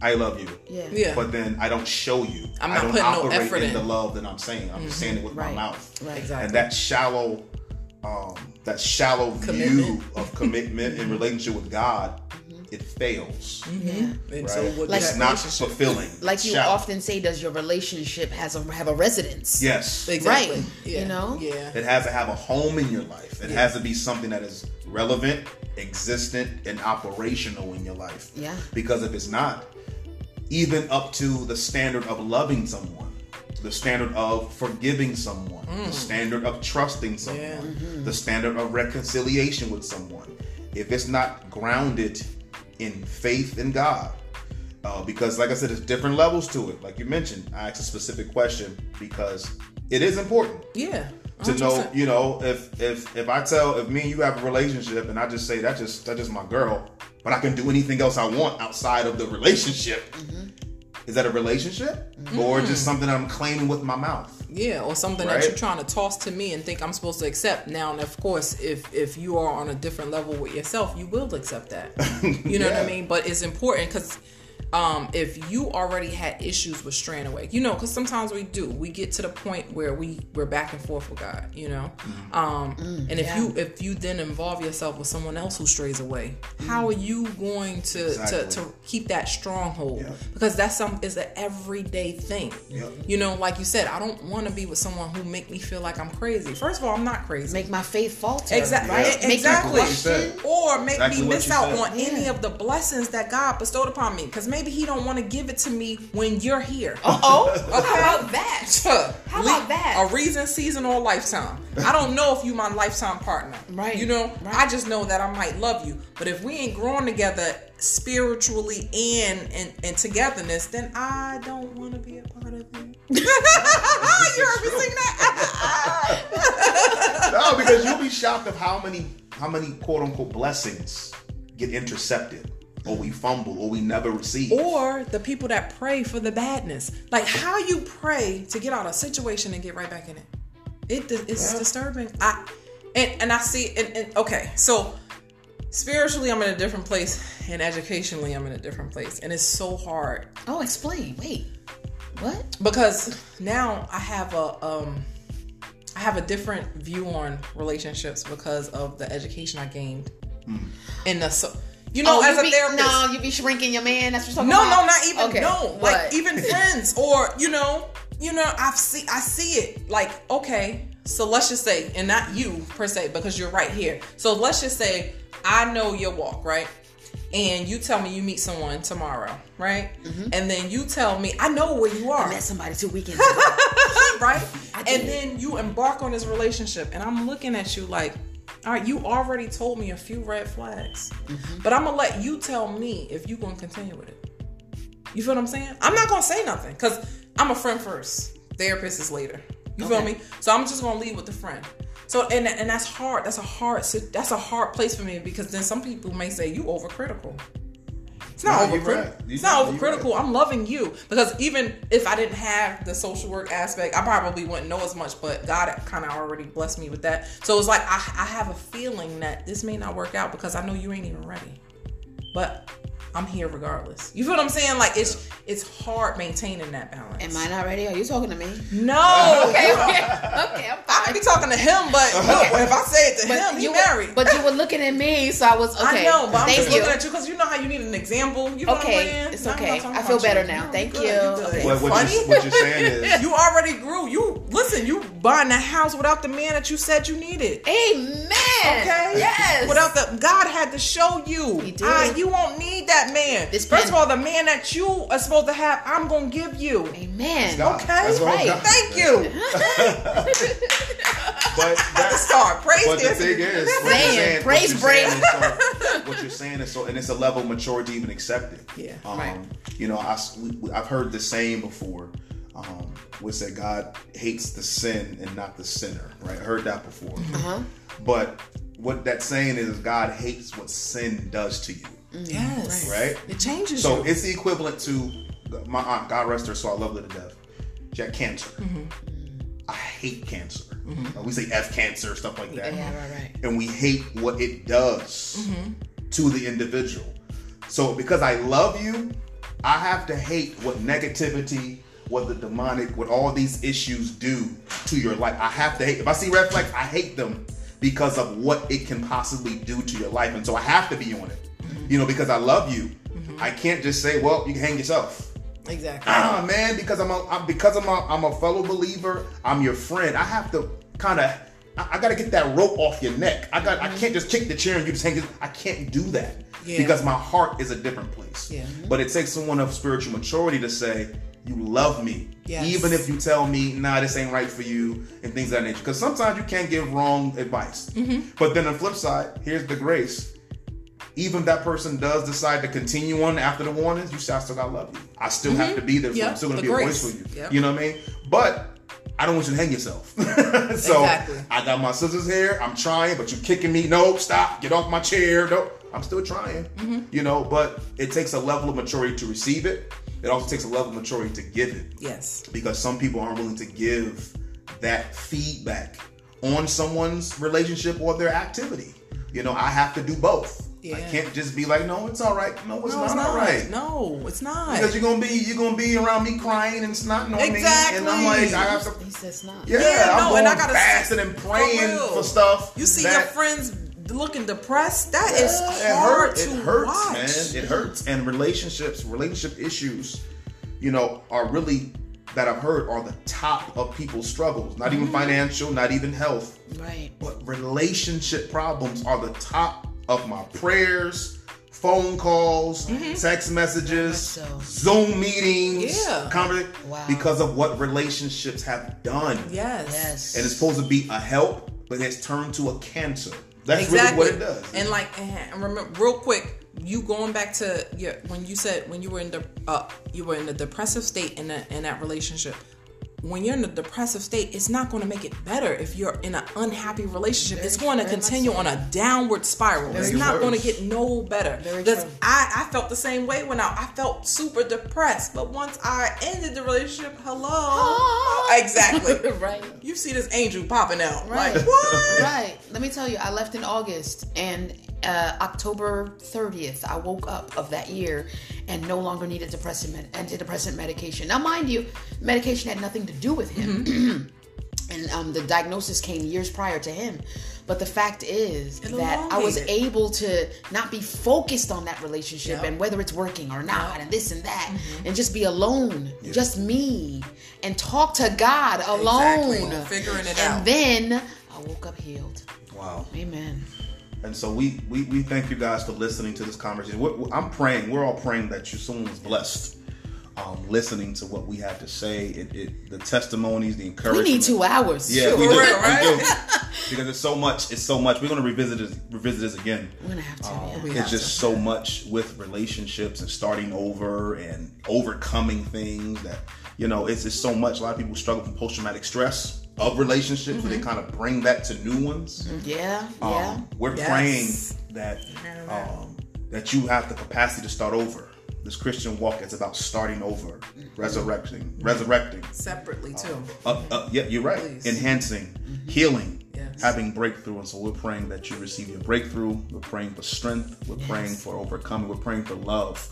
"I love you." yeah, Yeah. But then I don't show you. I'm I not don't putting no operate effort in, in. the love that I'm saying. I'm just saying it with Right. my mouth. Right. Exactly. And that shallow, um, that shallow view of commitment and relationship with God, it fails. Mm-hmm. yeah. And Right? so would Like- it's not fulfilling. Like you shallow. often say, does your relationship has a have a residence? Yes. Exactly. Right. Yeah. You know? Yeah. It has to have a home in your life. It has to be something that is relevant, existent, and operational in your life. Yeah. Because if it's not, even up to the standard of loving someone, the standard of forgiving someone, the standard of trusting someone, Yeah. Mm-hmm. the standard of reconciliation with someone, if it's not grounded in faith in God, uh, because like I said, there's different levels to it. Like you mentioned, I asked a specific question because it is important Yeah. to know you know if if if i tell if me and you have a relationship and i just say that's just that's just my girl but i can do anything else i want outside of the relationship is that a relationship or just mm. something i'm claiming with my mouth Yeah, or something Right? that you're trying to toss to me and think I'm supposed to accept. Now, and of course, if if you are on a different level with yourself, you will accept that. You know what I mean? But it's important because um, if you already had issues with straying away, you know, because sometimes we do. We get to the point where we we're back and forth with God. You know, Mm-hmm. um, and if yeah. you if you then involve yourself with someone else who strays away, how are you going to Exactly. to, to keep that stronghold? Yeah. Because that's some is an everyday thing. Yeah. You know, like you said, I don't want to be with someone who make me feel like I'm crazy. First of all, I'm not crazy. Make my faith falter. Exactly. Right? Yeah. Make Exactly. me What you said. question. or make Exactly me miss out said. on any of the blessings that God bestowed upon me. Because maybe He don't want to give it to me when you're here. Uh Oh, Okay. how about that? How about that? A reason, season, or lifetime. I don't know if you my lifetime partner. Right. You know, Right. I just know that I might love you. But if we ain't growing together spiritually and and, and togetherness, then I don't want to be a part of it. you heard me sing that? no because you'll be shocked of how many how many quote unquote blessings get intercepted or we fumble or we never receive or the people that pray for the badness. Like how you pray to get out of a situation and get right back in it. It it's Yeah. disturbing. I and and I see and, and okay, so spiritually I'm in a different place and educationally I'm in a different place and it's so hard Oh, explain. Wait. What? because now I have a um I have a different view on relationships because of the education I gained in the so you know oh, as a be, therapist No, you be shrinking your man. That's what you're No, about. no, no, not even Okay. no. What? Like even friends or you know, you know, I've see I see it. Like, okay, so let's just say, and not you per se, because you're right here. So let's just say I know your walk, right? And you tell me you meet someone tomorrow, right? Mm-hmm. And then you tell me I know where you are. I met somebody two weekends ago. right? And then you embark on this relationship, and I'm looking at you like, all right, you already told me a few red flags, mm-hmm. but I'm gonna let you tell me if you gonna continue with it. You feel what I'm saying? I'm not gonna say nothing because I'm a friend first. Therapist is later. You feel me? So I'm just gonna leave with the friend. So and and that's hard. That's a hard. That's a hard place for me because then some people may say you overcritical. It's not No, you're overcritical. right. It's not overcritical. I'm loving you because even if I didn't have the social work aspect, I probably wouldn't know as much. But God kind of already blessed me with that. So it's like I, I have a feeling that this may not work out because I know you ain't even ready. But I'm here regardless. You feel what I'm saying? Like it's it's hard maintaining that balance. Am I not ready? Are you talking to me? No. Okay, okay, okay. I'm I fine. could be talking talking to him, but look, if I say it to him, he you married. Were, but you were looking at me, so I was okay. I know, but I'm Thank just you. looking at you because you know how you need an example. You know Okay, what I'm it's No, I'm not okay. I feel better you. now. No, Thank good, you. good. Okay. What, what, Funny? you're, what you're saying is You already grew. You listen. You buying a house without the man that you said you needed. Amen. Okay. Yes. Without the God had to show you. He did. Ah, you won't need that man. This First pen- of all, the man that you are supposed to have, I'm gonna give you. Amen. God. Okay. That's all Right. God. Thank you. But The start. Praise But the this. thing is, what you're Saying, saying, praise what you're saying is so, what you're saying is so, and it's a level of maturity even accept it. Yeah, um, right. You know, I, have heard the saying before, um, which said God hates the sin and not the sinner. Right? I heard that before. Uh-huh. But what that saying is, God hates what sin does to you. Yes. Right? It changes So you. it's the equivalent to my aunt, God rest her, so I love her to death. She had cancer. Mm-hmm. I hate cancer. Uh, we say F cancer, stuff like that. Yeah, right, right. And we hate what it does Mm-hmm. to the individual. So because I love you, I have to hate what negativity, what the demonic, what all these issues do to your life. I have to hate. If I see red flags, I hate them because of what it can possibly do to your life. And so I have to be on it. Mm-hmm. You know, because I love you. Mm-hmm. I can't just say, well, you can hang yourself. exactly. Ah, man, because I'm a I'm, because I'm a I'm a fellow believer. I'm your friend. I have to kind of I, I got to get that rope off your neck. I got I mm-hmm. can't just kick the chair and you just hang it. I can't do that Yeah. because my heart is a different place. Yeah. But it takes someone of spiritual maturity to say. You love me, Yes. even if you tell me, "Nah, this ain't right for you," and things of that nature. Because sometimes you can't give wrong advice. Mm-hmm. But then the flip side, here's the grace even if that person does decide to continue on after the warnings, you say, I still gotta love you. I still have to be there for you. Yep, I'm still gonna the be a voice for you. Yep. You know what I mean? But I don't want you to hang yourself. so Exactly. I got my scissors here. I'm trying, but you're kicking me. No, stop. Get off my chair. No, I'm still trying. Mm-hmm. You know, but it takes a level of maturity to receive it. It also takes a level of maturity to give it Yes. because some people aren't willing to give that feedback on someone's relationship or their activity. You know, I have to do both. I can't just be like, no, it's all right. No, it's No, not, it's not. all right. No, it's not. Because you're gonna be you're gonna be around me crying and snotting on me, and I'm like, Exactly. I have to. He says not. Yeah, Yeah, I'm no, going and I gotta- fasting and praying real. for, stuff. you see that- your friends looking depressed. That is it hard hurts. to It hurts, watch. man. It hurts. And relationships, relationship issues, you know, are really that I've heard are the top of people's struggles. Not Mm-hmm. even financial, not even health, Right. but relationship problems are the top of my prayers. Phone calls, text messages, Very much Zoom meetings, Yeah. conver- Wow. because of what relationships have done. Yes. Yes. And it's supposed to be a help, but it's turned to a cancer. That's exactly really what it does. And like, and remember, real quick, you going back to your when you said when you were in the uh, you were in the depressive state in that in that relationship. When you're in a depressive state, it's not going to make it better if you're in an unhappy relationship. it's going to continue on a downward spiral. it's Very not going to get no better. Very Because. I, I felt the same way when I, I felt super depressed. But once I ended the relationship, hello. exactly. right. You see this angel popping out. Right. Like, what? Right. Let me tell you, I left in August and uh, October 30th, I woke up of that year and no longer needed depressant med- antidepressant medication. Now, mind you, medication had nothing to do with him. Mm-hmm. and um, the diagnosis came years prior to him. But the fact is It that I was elongated. able to not be focused on that relationship Yep. and whether it's working or not and this and that and just be alone, just me, and talk to God alone. Exactly. Figuring it and out. then I woke up healed. wow. Amen. And so we, we we thank you guys for listening to this conversation. We're, we're- I'm praying. We're all praying that you someone was blessed, um, listening to what we had to say. It, it the testimonies, the encouragement. We encouragement. need two hours. Yeah, Shoot. we do. real, right? We do. Because it's so much. It's so much. We're gonna revisit this. Revisit this again. We're gonna have to. yeah. It's have just to. so much with relationships and starting over and overcoming things that you know. It's just so much. A lot of people struggle from post traumatic stress of relationships, Mm-hmm. where they kind of bring that to new ones. Yeah, yeah. Um, we're Yes. praying that um, that you have the capacity to start over. This Christian walk is about starting over, resurrecting, resurrecting. Separately too. Uh, uh, yeah, you're right. Please. enhancing, healing, Yes. having breakthrough. And so we're praying that you receive your breakthrough. We're praying for strength. We're praying for overcoming. We're praying for love,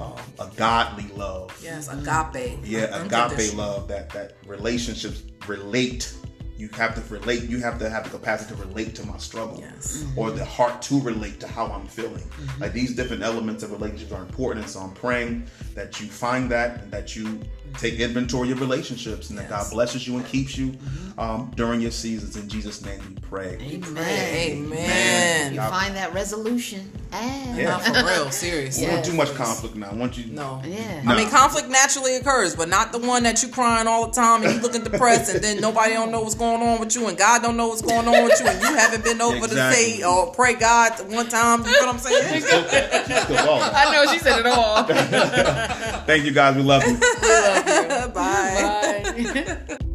um, a godly love. Yes, agape. Yeah, agape love that that relationships relate you have to relate. You have to have the capacity to relate to my struggle, Yes. Mm-hmm. or the heart to relate to how I'm feeling. Mm-hmm. Like these different elements of relationships are important, and so I'm praying that you find that and that you take inventory of relationships, and that God blesses you and keeps you mm-hmm. um, during your seasons. In Jesus' name, we pray. Amen. Amen. You find that resolution. And Yeah. Not for real, seriously. We Yeah. don't do much conflict now. I want you. No. Yeah. I mean, conflict naturally occurs, but not the one that you crying all the time and you looking depressed, and then nobody don't know what's going on with you, and God don't know what's going on with you, and you haven't been over to say or oh, pray God one time. You know what I'm saying? She's still wrong. I know she said it all. Thank you guys. We love you. Bye. Bye.